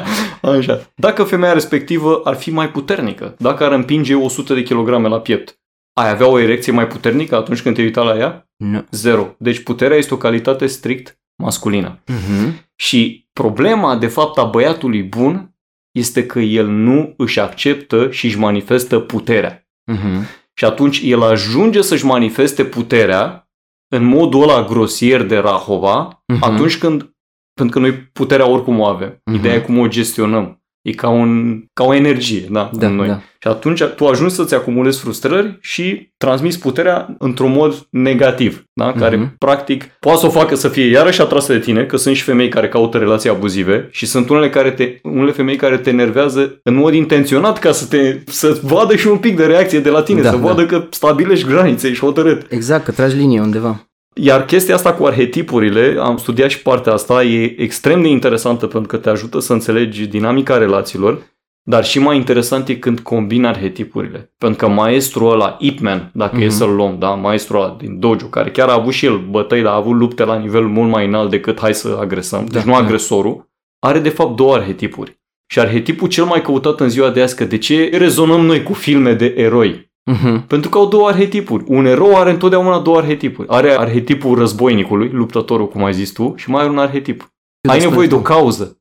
<laughs> Așa. Dacă femeia respectivă ar fi mai puternică, dacă ar împinge 100 de kilograme la piept, ai avea o erecție mai puternică atunci când te uita la ea? Nu. Zero. Deci puterea este o calitate strict masculină. Uh-huh. Și problema, de fapt, a băiatului bun este că el nu își acceptă și își manifestă puterea. Uh-huh. Și atunci el ajunge să-și manifeste puterea în modul ăla grosier de Rahova, uh-huh. atunci când, pentru că noi puterea oricum o avem. Uh-huh. Ideea e cum o gestionăm. E ca, un, ca o energie, da, da în noi. Da. Și atunci tu ajungi să-ți acumulezi frustrări și transmiți puterea într-un mod negativ, da? care uh-huh. practic poate să o facă să fie iarăși atrasă de tine, că sunt și femei care caută relații abuzive și sunt unele, care te, unele femei care te enervează în mod intenționat ca să te să vadă și un pic de reacție de la tine, da, să da. vadă că stabilești granițe și hotărât. Exact, că tragi linie undeva. Iar chestia asta cu arhetipurile, am studiat și partea asta, e extrem de interesantă pentru că te ajută să înțelegi dinamica relațiilor, dar și mai interesant e când combini arhetipurile. Pentru că maestrul ăla, Ip Man, dacă uh-huh. e mhm. să-l luăm, da, maestrul ăla din dojo, care chiar a avut și el bătăi, dar a avut lupte la nivel mult mai înalt decât hai să agresăm, da, deci nu da. agresorul, are de fapt două arhetipuri. Și arhetipul cel mai căutat în ziua de azi, că de ce rezonăm noi cu filme de eroi? Uh-huh. Pentru că au două arhetipuri. Un erou are întotdeauna două arhetipuri. Are arhetipul războinicului, luptătorul, cum ai zis tu, și mai are un arhetip. Eu ai nevoie de o cauză.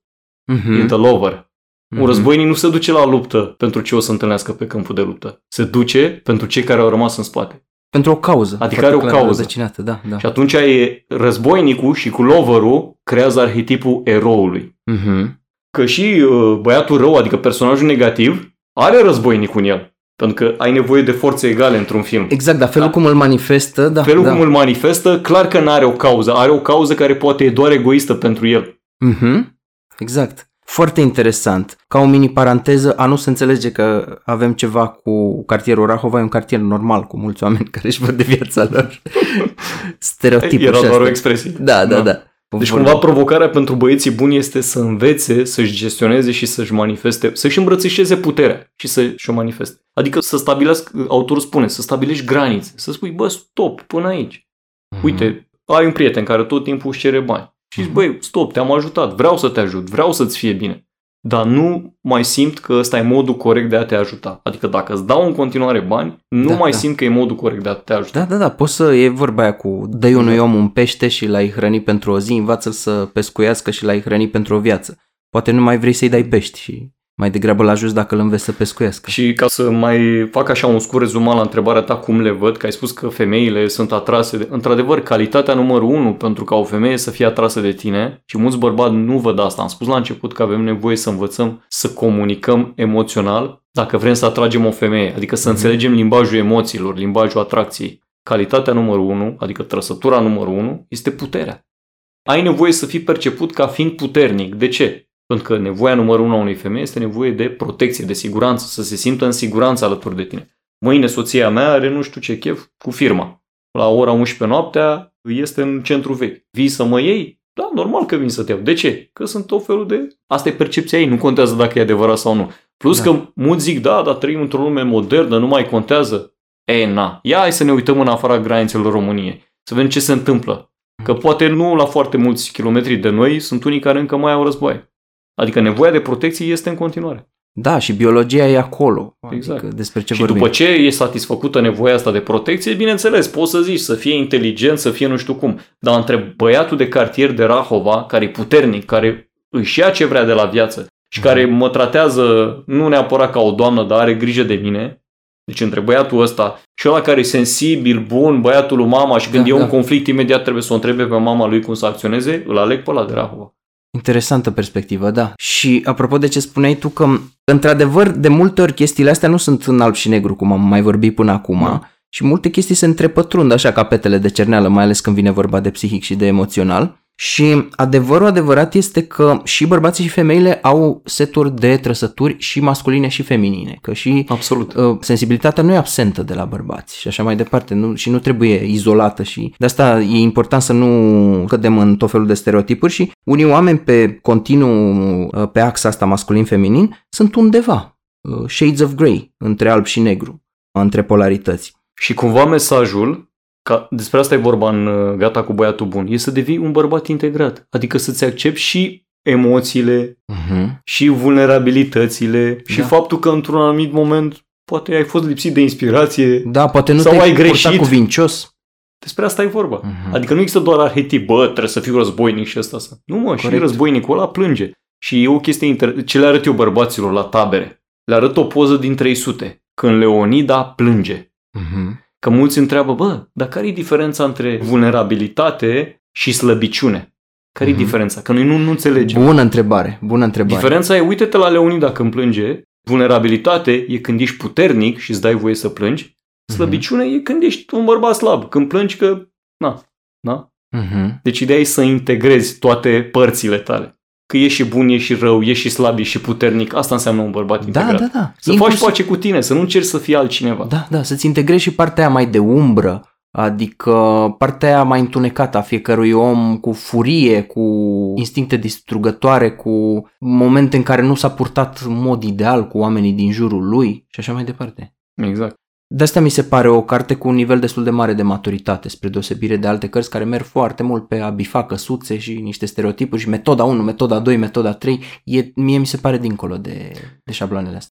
Uh-huh. E the lover. Uh-huh. Un războinic nu se duce la luptă pentru ce o să întâlnească pe câmpul de luptă. Se duce pentru cei care au rămas în spate. Pentru o cauză. Adică are o cauză. Da, da. Și atunci e războinicul și cu loverul creează arhetipul eroului. Uh-huh. Că și uh, băiatul rău, adică personajul negativ, are războinicul în el. Pentru că ai nevoie de forțe egale într-un film. Exact, dar felul da? cum îl manifestă, da. Felul da. cum îl manifestă, clar că nu are o cauză. Are o cauză care poate e doar egoistă pentru el. Mhm. Exact. Foarte interesant. Ca o mini paranteză, a nu se înțelege că avem ceva cu cartierul Rahova, e un cartier normal, cu mulți oameni <laughs> care își văd de viața lor. <laughs> Stereotipul Era doar o expresie. Da, da, da. da. Deci cumva provocarea pentru băieții buni este să învețe, să-și gestioneze și să-și manifeste, să-și îmbrățișeze puterea și să-și o manifeste. Adică să stabilească, autorul spune, să stabilești granițe, să spui, bă, stop, până aici. Uh-huh. Uite, ai un prieten care tot timpul își cere bani. Și zici, uh-huh. băi, stop, te-am ajutat, vreau să te ajut, vreau să-ți fie bine dar nu mai simt că ăsta e modul corect de a te ajuta. Adică dacă îți dau în continuare bani, nu da, mai da. simt că e modul corect de a te ajuta. Da, da, da, poți să, e vorba aia cu dai unui om un pește și l-ai hrăni pentru o zi, învață-l să pescuiască și l-ai hrăni pentru o viață. Poate nu mai vrei să-i dai pești și mai degrabă la ajuns dacă îl înveți să pescuiască. Și ca să mai fac așa un scurt rezumat la întrebarea ta cum le văd, că ai spus că femeile sunt atrase de... Într-adevăr, calitatea numărul unu pentru ca o femeie să fie atrasă de tine și mulți bărbați nu văd asta. Am spus la început că avem nevoie să învățăm să comunicăm emoțional dacă vrem să atragem o femeie, adică să înțelegem limbajul emoțiilor, limbajul atracției, calitatea numărul 1, adică trăsătura numărul 1, este puterea. Ai nevoie să fii perceput ca fiind puternic. De ce? Pentru că nevoia numărul 1 a unei femei este nevoie de protecție, de siguranță, să se simtă în siguranță alături de tine. Mâine soția mea are nu știu ce chef cu firma. La ora 11 noaptea este în centru vechi. Vii să mă iei? Da, normal că vin să te iau. De ce? Că sunt tot felul de... Asta e percepția ei, nu contează dacă e adevărat sau nu. Plus da. că mulți zic, da, dar trăim într-o lume modernă, nu mai contează. E, na, ia hai să ne uităm în afara granițelor României, să vedem ce se întâmplă. Că poate nu la foarte mulți kilometri de noi sunt unii care încă mai au război. Adică nevoia de protecție este în continuare. Da, și biologia e acolo. Exact. Adică despre ce și vorbim. după ce e satisfăcută nevoia asta de protecție, bineînțeles, poți să zici să fie inteligent, să fie nu știu cum. Dar între băiatul de cartier de Rahova, care e puternic, care își ia ce vrea de la viață și care Mhm. mă tratează nu neapărat ca o doamnă, dar are grijă de mine, deci între băiatul ăsta și ăla care e sensibil, bun, băiatul lui mama și când Da, e da. un conflict imediat trebuie să o întrebe pe mama lui cum să acționeze, îl aleg pe ăla de Rahova. Interesantă perspectivă, da. Și apropo de ce spuneai tu că, într-adevăr, de multe ori chestiile astea nu sunt în alb și negru, cum am mai vorbit până acum, Da. și multe chestii se întrepătrund așa ca petele de cerneală, mai ales când vine vorba de psihic și de emoțional. Și adevărul adevărat este că și bărbații și femeile au seturi de trăsături și masculine și feminine, că și Absolut. uh, sensibilitatea nu e absentă de la bărbați și așa mai departe nu, și nu trebuie izolată și de asta e important să nu cădem în tot felul de stereotipuri și unii oameni pe continuu uh, pe axa asta masculin-feminin sunt undeva, uh, shades of grey, între alb și negru, între polarități. Și cumva mesajul, ca despre asta e vorba în uh, Gata cu băiatul bun, e să devii un bărbat integrat. Adică să-ți accepti și emoțiile, Uh-huh. și vulnerabilitățile, și Da. faptul că într-un anumit moment poate ai fost lipsit de inspirație. Da, poate nu Sau te-ai ai purtat greșit. cuvincios. Despre asta e vorba. Mhm. Adică nu există doar arhetip, bă, trebuie să fiu războinic și ăsta. Să... Nu mă, și Corect. războinicul ăla plânge. Și e o chestie inter... Ce le arăt eu bărbaților la tabere? Le arăt o poză din 300, când Leonida plânge. Uh-huh. Că mulți întreabă, bă, dar care e diferența între vulnerabilitate și slăbiciune? Care e Mhm. diferența? Că noi nu, nu înțelegem. Bună întrebare, bună întrebare. Diferența e, uite-te la Leonida când plânge, vulnerabilitate e când ești puternic și îți dai voie să plângi, slăbiciune e când ești un bărbat slab, când plângi că, na, na. Uh-huh. Deci ideea e să integrezi toate părțile tale. Că ești și bun, ești și rău, ești și slab, ești și puternic. Asta înseamnă un bărbat Da, integrat. da, da. Să Inclusiv- faci pace cu tine, să nu încerci să fii altcineva. Da, da, să-ți integrezi și partea aia mai de umbră, adică partea aia mai întunecată a fiecărui om cu furie, cu instincte distrugătoare, cu momente în care nu s-a purtat în mod ideal cu oamenii din jurul lui și așa mai departe. Exact. De asta mi se pare o carte cu un nivel destul de mare de maturitate, spre deosebire de alte cărți care merg foarte mult pe a bifa căsuțe și niște stereotipuri și metoda 1, metoda 2, metoda 3, e, mie mi se pare dincolo de, de șabloanele astea.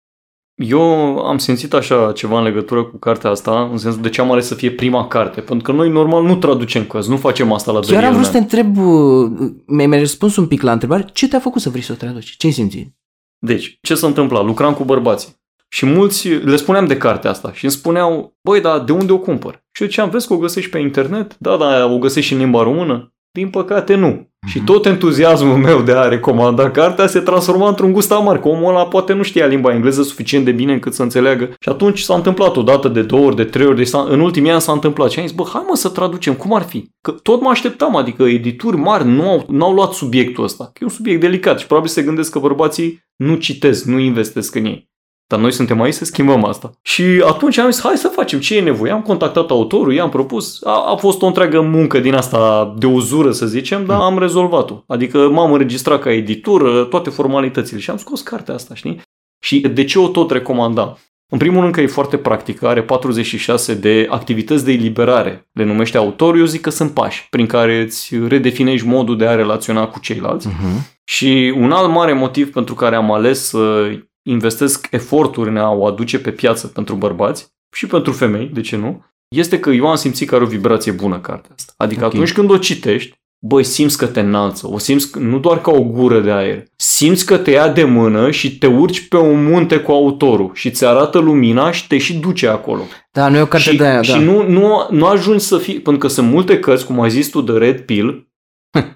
Eu am simțit așa ceva în legătură cu cartea asta, în sensul de ce am ales să fie prima carte. Pentru că noi normal nu traducem cărți, nu facem asta la Chiar am Daniel vrut să te Man. întreb, uh, mi-ai mai răspuns un pic la întrebare, ce te-a făcut să vrei să o traduci? Ce ai simțit? Deci, ce s-a întâmplat? Lucram cu bărbații. Și mulți le spuneam de cartea asta și îmi spuneau, băi, dar de unde o cumpăr? Și eu ziceam, vezi că o găsești pe internet? Da, da, o găsești și în limba română? Din păcate nu. Și tot entuziasmul meu de a recomanda cartea se transforma într-un gust amar, că omul ăla poate nu știa limba engleză suficient de bine încât să înțeleagă. Și atunci s-a întâmplat o dată, de două ori, de trei ori, de în ultimii ani s-a întâmplat. Și am zis, bă, hai mă să traducem, cum ar fi? Că tot mă așteptam, adică edituri mari nu au, n-au luat subiectul ăsta. Că e un subiect delicat și probabil se gândesc că bărbații nu citesc, nu investesc în ei. Dar noi suntem aici să schimbăm asta. Și atunci am zis, hai să facem ce e nevoie. Am contactat autorul, i-am propus. A, a fost o întreagă muncă din asta de uzură, să zicem, dar am rezolvat-o. Adică m-am înregistrat ca editură, toate formalitățile și am scos cartea asta, știi? Și de ce o tot recomandam? În primul rând că e foarte practică, are 46 de activități de eliberare. Le numește autorul, eu zic că sunt pași prin care îți redefinești modul de a relaționa cu ceilalți. Uh-huh. Și un alt mare motiv pentru care am ales să investesc eforturi în a o aduce pe piață pentru bărbați și pentru femei, de ce nu, este că eu am simțit că are o vibrație bună cartea asta. Adică Ok. atunci când o citești, băi, simți că te înalță, o simți că- nu doar ca o gură de aer, simți că te ia de mână și te urci pe un munte cu autorul și ți arată lumina și te și duce acolo. Da, nu e o carte și de aia, și da. nu, nu, nu ajungi să fii, pentru că sunt multe cărți, cum ai zis tu, de Red Pill,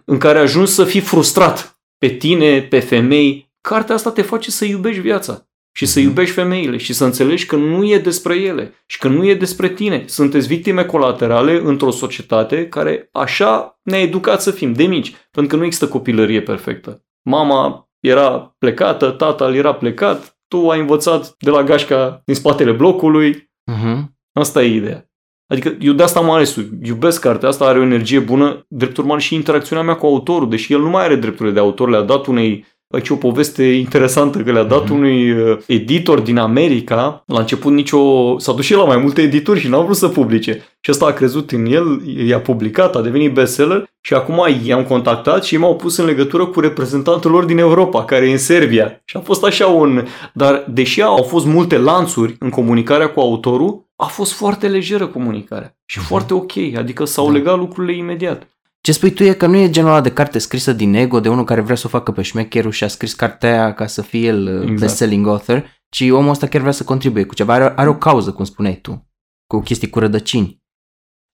în care ajungi să fii frustrat pe tine, pe femei. Cartea asta te face să iubești viața. și să iubești femeile și să înțelegi că nu e despre ele și că nu e despre tine. Sunteți victime colaterale într-o societate care așa ne-a educat să fim de mici, pentru că nu există copilărie perfectă. Mama era plecată, tatăl era plecat, tu ai învățat de la gașca din spatele blocului. Uh-huh. Asta e ideea. Adică eu de asta am ales iubesc cartea asta, are o energie bună, drept urmare și interacțiunea mea cu autorul, deși el nu mai are drepturile de autor, le-a dat unei Aici o poveste interesantă că le-a dat mm-hmm. unui uh, editor din America. La început nicio... S-a dus și la mai multe edituri și n-au vrut să publice. Și ăsta a crezut în el, i-a publicat, a devenit bestseller și acum i-am contactat și m-au pus în legătură cu reprezentantul lor din Europa, care e în Serbia. Și a fost așa un... Dar deși au fost multe lanțuri în comunicarea cu autorul, a fost foarte lejeră comunicarea și mm-hmm. foarte ok, adică s-au da. legat lucrurile imediat. Ce spui tu e că nu e genul ăla de carte scrisă din ego de unul care vrea să o facă pe șmecherul și a scris cartea aia ca să fie el uh, exact. best-selling author, ci omul ăsta chiar vrea să contribuie cu ceva, are, are o cauză, cum spuneai tu, cu chestii cu rădăcini.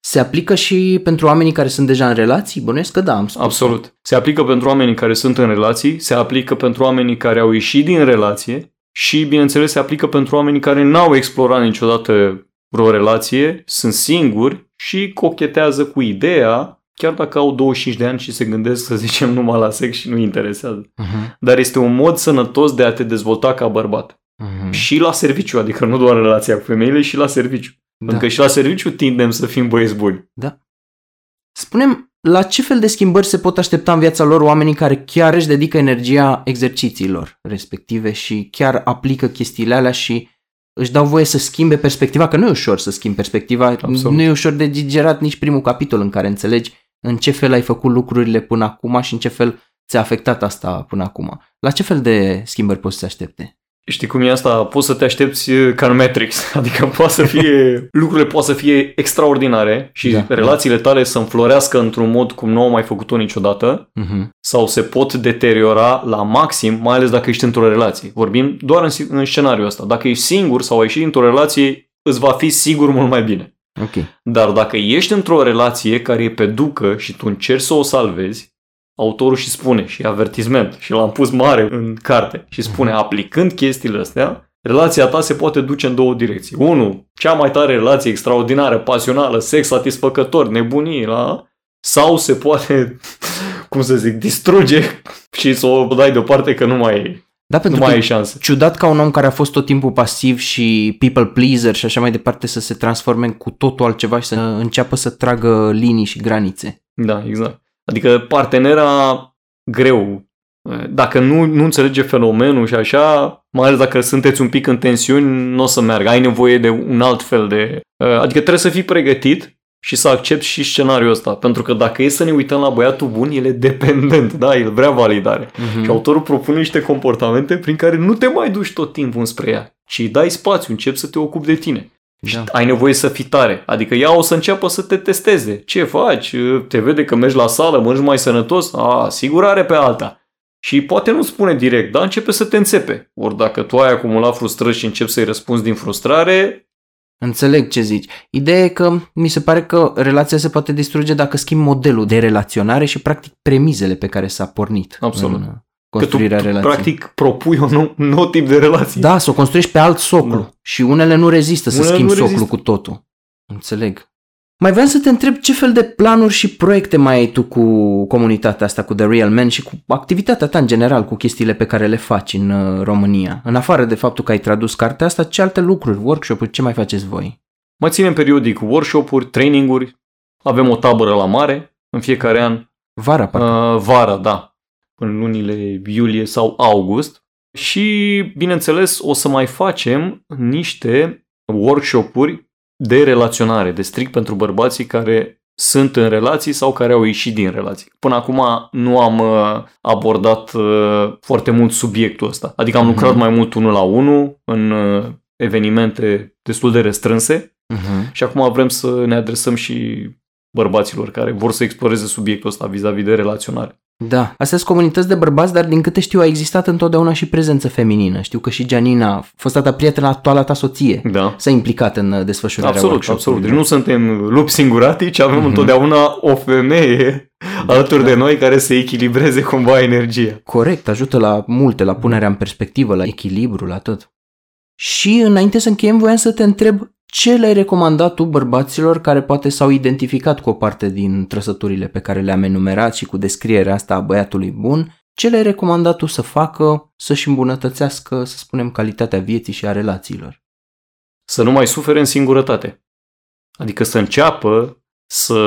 Se aplică și pentru oamenii care sunt deja în relații? Bănuiesc că da, am spus. Absolut. Se aplică pentru oamenii care sunt în relații, se aplică pentru oamenii care au ieșit din relație și, bineînțeles, se aplică pentru oamenii care n-au explorat niciodată vreo relație, sunt singuri și cochetează cu ideea chiar dacă au 25 de ani și se gândesc, să <laughs> zicem, numai la sex și nu interesează. Uh-huh. Dar este un mod sănătos de a te dezvolta ca bărbat. Uh-huh. Și la serviciu, adică nu doar în relația cu femeile, și la serviciu. Da. Pentru că și la serviciu tindem să fim băieți buni. Da. Spunem, la ce fel de schimbări se pot aștepta în viața lor oamenii care chiar își dedică energia exercițiilor respective și chiar aplică chestiile alea și își dau voie să schimbe perspectiva, că nu e ușor să schimbi perspectiva, Absolut. nu e ușor de digerat nici primul capitol în care înțelegi în ce fel ai făcut lucrurile până acum și în ce fel ți-a afectat asta până acum. La ce fel de schimbări poți să te aștepte? Știi cum e asta? Poți să te aștepți uh, ca în Matrix. <laughs> Adică poate să fie, lucrurile poate să fie extraordinare și da, relațiile tale să înflorească într-un mod cum nu au mai făcut-o niciodată uh-huh. sau se pot deteriora la maxim, mai ales dacă ești într-o relație. Vorbim doar în, în scenariul ăsta. Dacă ești singur sau ai ieșit dintr-o relație, îți va fi sigur mult mai bine. Okay. Dar dacă ești într-o relație care e pe ducă și tu încerci să o salvezi, autorul și spune, și avertisment, și l-am pus mare în carte, și spune, uh-huh. aplicând chestiile astea, relația ta se poate duce în două direcții. Unu, cea mai tare relație extraordinară, pasională, sex satisfăcător, nebunie, la... sau se poate, <laughs> cum să zic, distruge și să o dai deoparte că nu mai e da, pentru nu mai că ai șanse. ciudat ca un om care a fost tot timpul pasiv și people pleaser și așa mai departe să se transforme în cu totul altceva și să înceapă să tragă linii și granițe. Da, exact. Adică partenera greu. Dacă nu, nu înțelege fenomenul și așa, mai ales dacă sunteți un pic în tensiuni, nu o să meargă. Ai nevoie de un alt fel de... Adică trebuie să fii pregătit și să accept și scenariul ăsta. Pentru că dacă e să ne uităm la băiatul bun, el e dependent, da, el vrea validare. Uh-huh. Și autorul propune niște comportamente prin care nu te mai duci tot timpul înspre ea, ci îi dai spațiu, începi să te ocupi de tine. Da. Și ai nevoie să fii tare. Adică ea o să înceapă să te testeze. Ce faci? Te vede că mergi la sală, mănânci mai sănătos? A, sigur are pe alta. Și poate nu spune direct, dar începe să te înțepe. Ori dacă tu ai acumulat frustrări și începi să-i răspunzi din frustrare, Înțeleg ce zici. Ideea e că mi se pare că relația se poate distruge dacă schimbi modelul de relaționare și practic premizele pe care s-a pornit. Absolut. În construirea că tu, relației. practic propui un nou, nou tip de relație. Da, să o construiești pe alt soclu. Da. Și unele nu rezistă unele să schimbi soclu rezistă. cu totul. Înțeleg. Mai vreau să te întreb ce fel de planuri și proiecte mai ai tu cu comunitatea asta, cu The Real Man și cu activitatea ta în general, cu chestiile pe care le faci în uh, România. În afară de faptul că ai tradus cartea asta, ce alte lucruri, workshop-uri, ce mai faceți voi? Mă ținem periodic workshop-uri, traininguri, avem o tabără la mare în fiecare an. Vara, parcă. Uh, vara, da. În lunile iulie sau august. Și, bineînțeles, o să mai facem niște workshop-uri de relaționare, de strict pentru bărbații care sunt în relații sau care au ieșit din relații. Până acum nu am uh, abordat uh, foarte mult subiectul ăsta. Adică am lucrat uh-huh. mai mult unul la unul în uh, evenimente destul de restrânse uh-huh. și acum vrem să ne adresăm și bărbaților care vor să exploreze subiectul ăsta vis-a-vis de relaționare. Da, astea sunt comunități de bărbați, dar din câte știu a existat întotdeauna și prezență feminină. Știu că și Gianina, fost ta prietenă actuala ta soție, da. s-a implicat în desfășurarea Absolut, absolut. Deci nu suntem lupi singuratici, avem mm-hmm. întotdeauna o femeie alături de noi care să echilibreze cumva energia. Corect, ajută la multe, la punerea în perspectivă, la echilibru, la tot. Și înainte să încheiem, voiam să te întreb ce le-ai recomandat tu bărbaților care poate s-au identificat cu o parte din trăsăturile pe care le-am enumerat și cu descrierea asta a băiatului bun, ce le-ai recomandat tu să facă să-și îmbunătățească, să spunem, calitatea vieții și a relațiilor? Să nu mai sufere în singurătate. Adică să înceapă să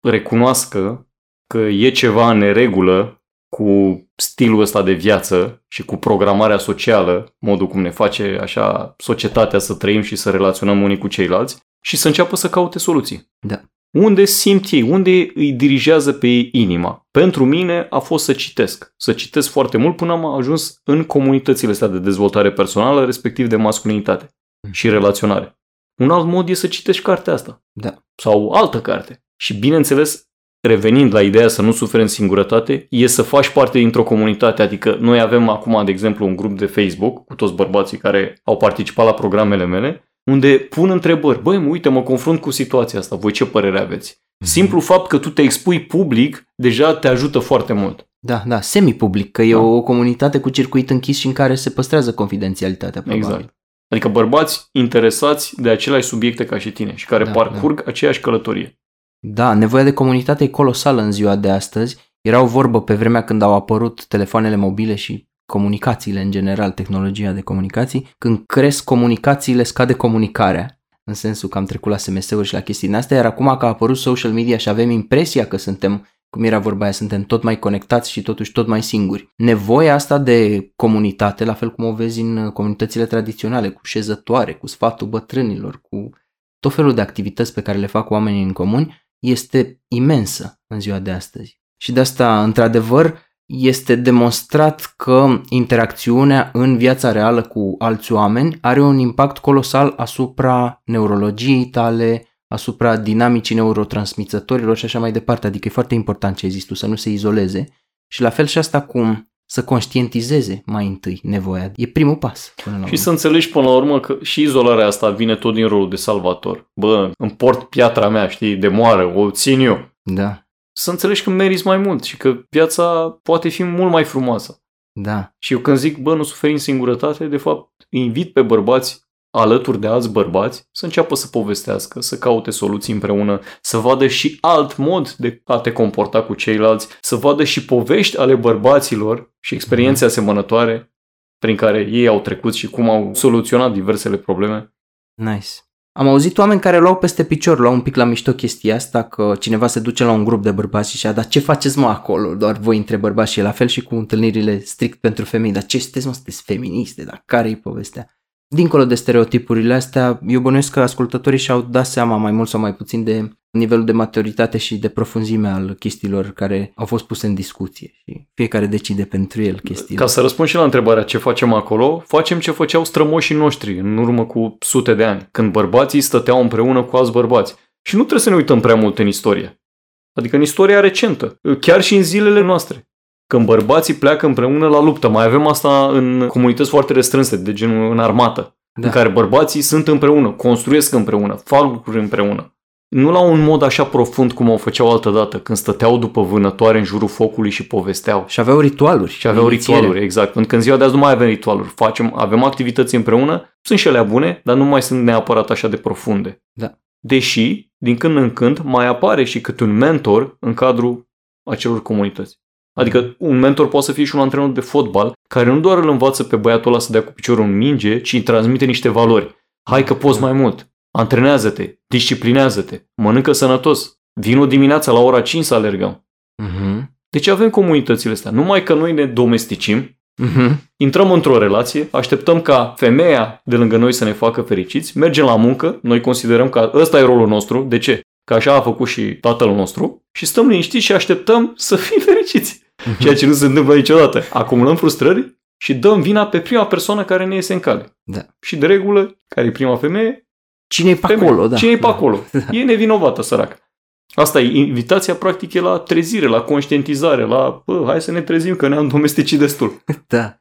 recunoască că e ceva în neregulă cu stilul ăsta de viață și cu programarea socială, modul cum ne face așa societatea să trăim și să relaționăm unii cu ceilalți și să înceapă să caute soluții. Da. Unde simt ei, unde îi dirigează pe ei inima. Pentru mine a fost să citesc. Să citesc foarte mult până am ajuns în comunitățile astea de dezvoltare personală, respectiv de masculinitate mm. și relaționare. Un alt mod e să citești cartea asta. Da. Sau altă carte. Și bineînțeles, revenind la ideea să nu suferi în singurătate, e să faci parte dintr-o comunitate. Adică noi avem acum, de exemplu, un grup de Facebook cu toți bărbații care au participat la programele mele, unde pun întrebări. Băi, uite, mă confrunt cu situația asta. Voi ce părere aveți? Mm-hmm. Simplu fapt că tu te expui public deja te ajută foarte mult. Da, da, semi-public, că e da. o comunitate cu circuit închis și în care se păstrează confidențialitatea, probabil. Exact. Adică bărbați interesați de aceleași subiecte ca și tine și care da, parcurg da. aceeași călătorie. Da, nevoia de comunitate e colosală în ziua de astăzi. Era o vorbă pe vremea când au apărut telefoanele mobile și comunicațiile în general, tehnologia de comunicații. Când cresc comunicațiile, scade comunicarea. În sensul că am trecut la SMS-uri și la chestiile astea, iar acum că a apărut social media și avem impresia că suntem cum era vorba aia, suntem tot mai conectați și totuși tot mai singuri. Nevoia asta de comunitate, la fel cum o vezi în comunitățile tradiționale, cu șezătoare, cu sfatul bătrânilor, cu tot felul de activități pe care le fac oamenii în comun, este imensă în ziua de astăzi. Și de asta, într-adevăr, este demonstrat că interacțiunea în viața reală cu alți oameni are un impact colosal asupra neurologiei tale, asupra dinamicii neurotransmițătorilor și așa mai departe. Adică e foarte important ce ai zis tu, să nu se izoleze. Și la fel și asta cum să conștientizeze mai întâi nevoia. E primul pas. Până la și urmă. să înțelegi până la urmă că și izolarea asta vine tot din rolul de salvator. Bă, împort piatra mea, știi, de moară, o țin eu. Da. Să înțelegi că meriți mai mult și că viața poate fi mult mai frumoasă. Da. Și eu când zic, bă, nu suferi în singurătate, de fapt, invit pe bărbați alături de alți bărbați să înceapă să povestească, să caute soluții împreună, să vadă și alt mod de a te comporta cu ceilalți, să vadă și povești ale bărbaților și experiențe mhm. asemănătoare prin care ei au trecut și cum au soluționat diversele probleme. Nice. Am auzit oameni care luau peste picior, luau un pic la mișto chestia asta, că cineva se duce la un grup de bărbați și a dar ce faceți mă acolo? Doar voi între bărbați și e la fel și cu întâlnirile strict pentru femei. Dar ce sunteți mă, sunteți feministe? Dar care-i povestea? Dincolo de stereotipurile astea, eu bănuiesc că ascultătorii și-au dat seama mai mult sau mai puțin de nivelul de maturitate și de profunzime al chestiilor care au fost puse în discuție și fiecare decide pentru el chestiile. Ca să răspund și la întrebarea ce facem acolo, facem ce făceau strămoșii noștri în urmă cu sute de ani, când bărbații stăteau împreună cu alți bărbați. Și nu trebuie să ne uităm prea mult în istorie. Adică în istoria recentă, chiar și în zilele noastre când bărbații pleacă împreună la luptă. Mai avem asta în comunități foarte restrânse, de genul în armată, da. în care bărbații sunt împreună, construiesc împreună, fac lucruri împreună. Nu la un mod așa profund cum o făceau altă dată, când stăteau după vânătoare în jurul focului și povesteau. Și aveau ritualuri. Și aveau inițiere. ritualuri, exact. Pentru că în ziua de azi nu mai avem ritualuri. Facem, avem activități împreună, sunt și ele bune, dar nu mai sunt neapărat așa de profunde. Da. Deși, din când în când, mai apare și câte un mentor în cadrul acelor comunități. Adică un mentor poate să fie și un antrenor de fotbal care nu doar îl învață pe băiatul ăla să dea cu piciorul în minge, ci îi transmite niște valori. Hai că poți mai mult. Antrenează-te, disciplinează-te, mănâncă sănătos. Vin o dimineață la ora 5 să alergăm. Uh-huh. Deci avem comunitățile astea. Numai că noi ne domesticim, uh-huh. intrăm într-o relație, așteptăm ca femeia de lângă noi să ne facă fericiți, mergem la muncă, noi considerăm că ăsta e rolul nostru. De ce? Că așa a făcut și tatăl nostru și stăm liniștiți și așteptăm să fim fericiți. Ceea ce nu se întâmplă niciodată. Acumulăm frustrări și dăm vina pe prima persoană care ne iese în cale. Da. Și de regulă, care e prima femeie? Cine e pe femeie. acolo, da. Cine e pe da. acolo? <laughs> Da. E nevinovată, săracă. Asta e, invitația practic e la trezire, la conștientizare, la bă, hai să ne trezim că ne-am domesticit destul. <laughs> Da.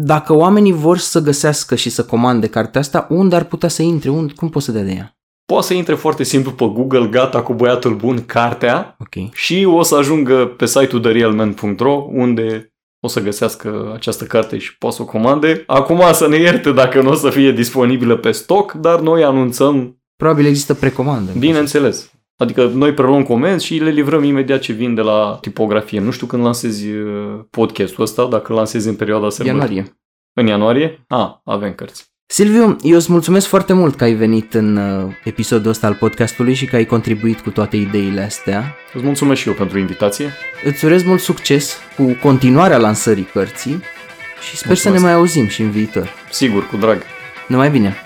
Dacă oamenii vor să găsească și să comande cartea asta, unde ar putea să intre? Unde, cum poți să dea de ea? Poate să intre foarte simplu pe Google, gata cu băiatul bun, cartea, okay. și o să ajungă pe site-ul therealman.ro unde o să găsească această carte și poate să o comande. Acum să ne ierte dacă nu o să fie disponibilă pe stoc, dar noi anunțăm, Probabil există precomandă. bineînțeles. Adică noi preluăm comenzi și le livrăm imediat ce vin de la tipografie. Nu știu când lansezi uh, podcastul ăsta, dacă lansezi în perioada sărbătorii. Ianuarie. În ianuarie? A, avem cărți. Silviu, eu îți mulțumesc foarte mult că ai venit în uh, episodul ăsta al podcastului și că ai contribuit cu toate ideile astea. Îți mulțumesc și eu pentru invitație. Îți urez mult succes cu continuarea lansării cărții și sper să Mulțumesc. ne mai auzim și în viitor. Sigur, cu drag. Numai bine!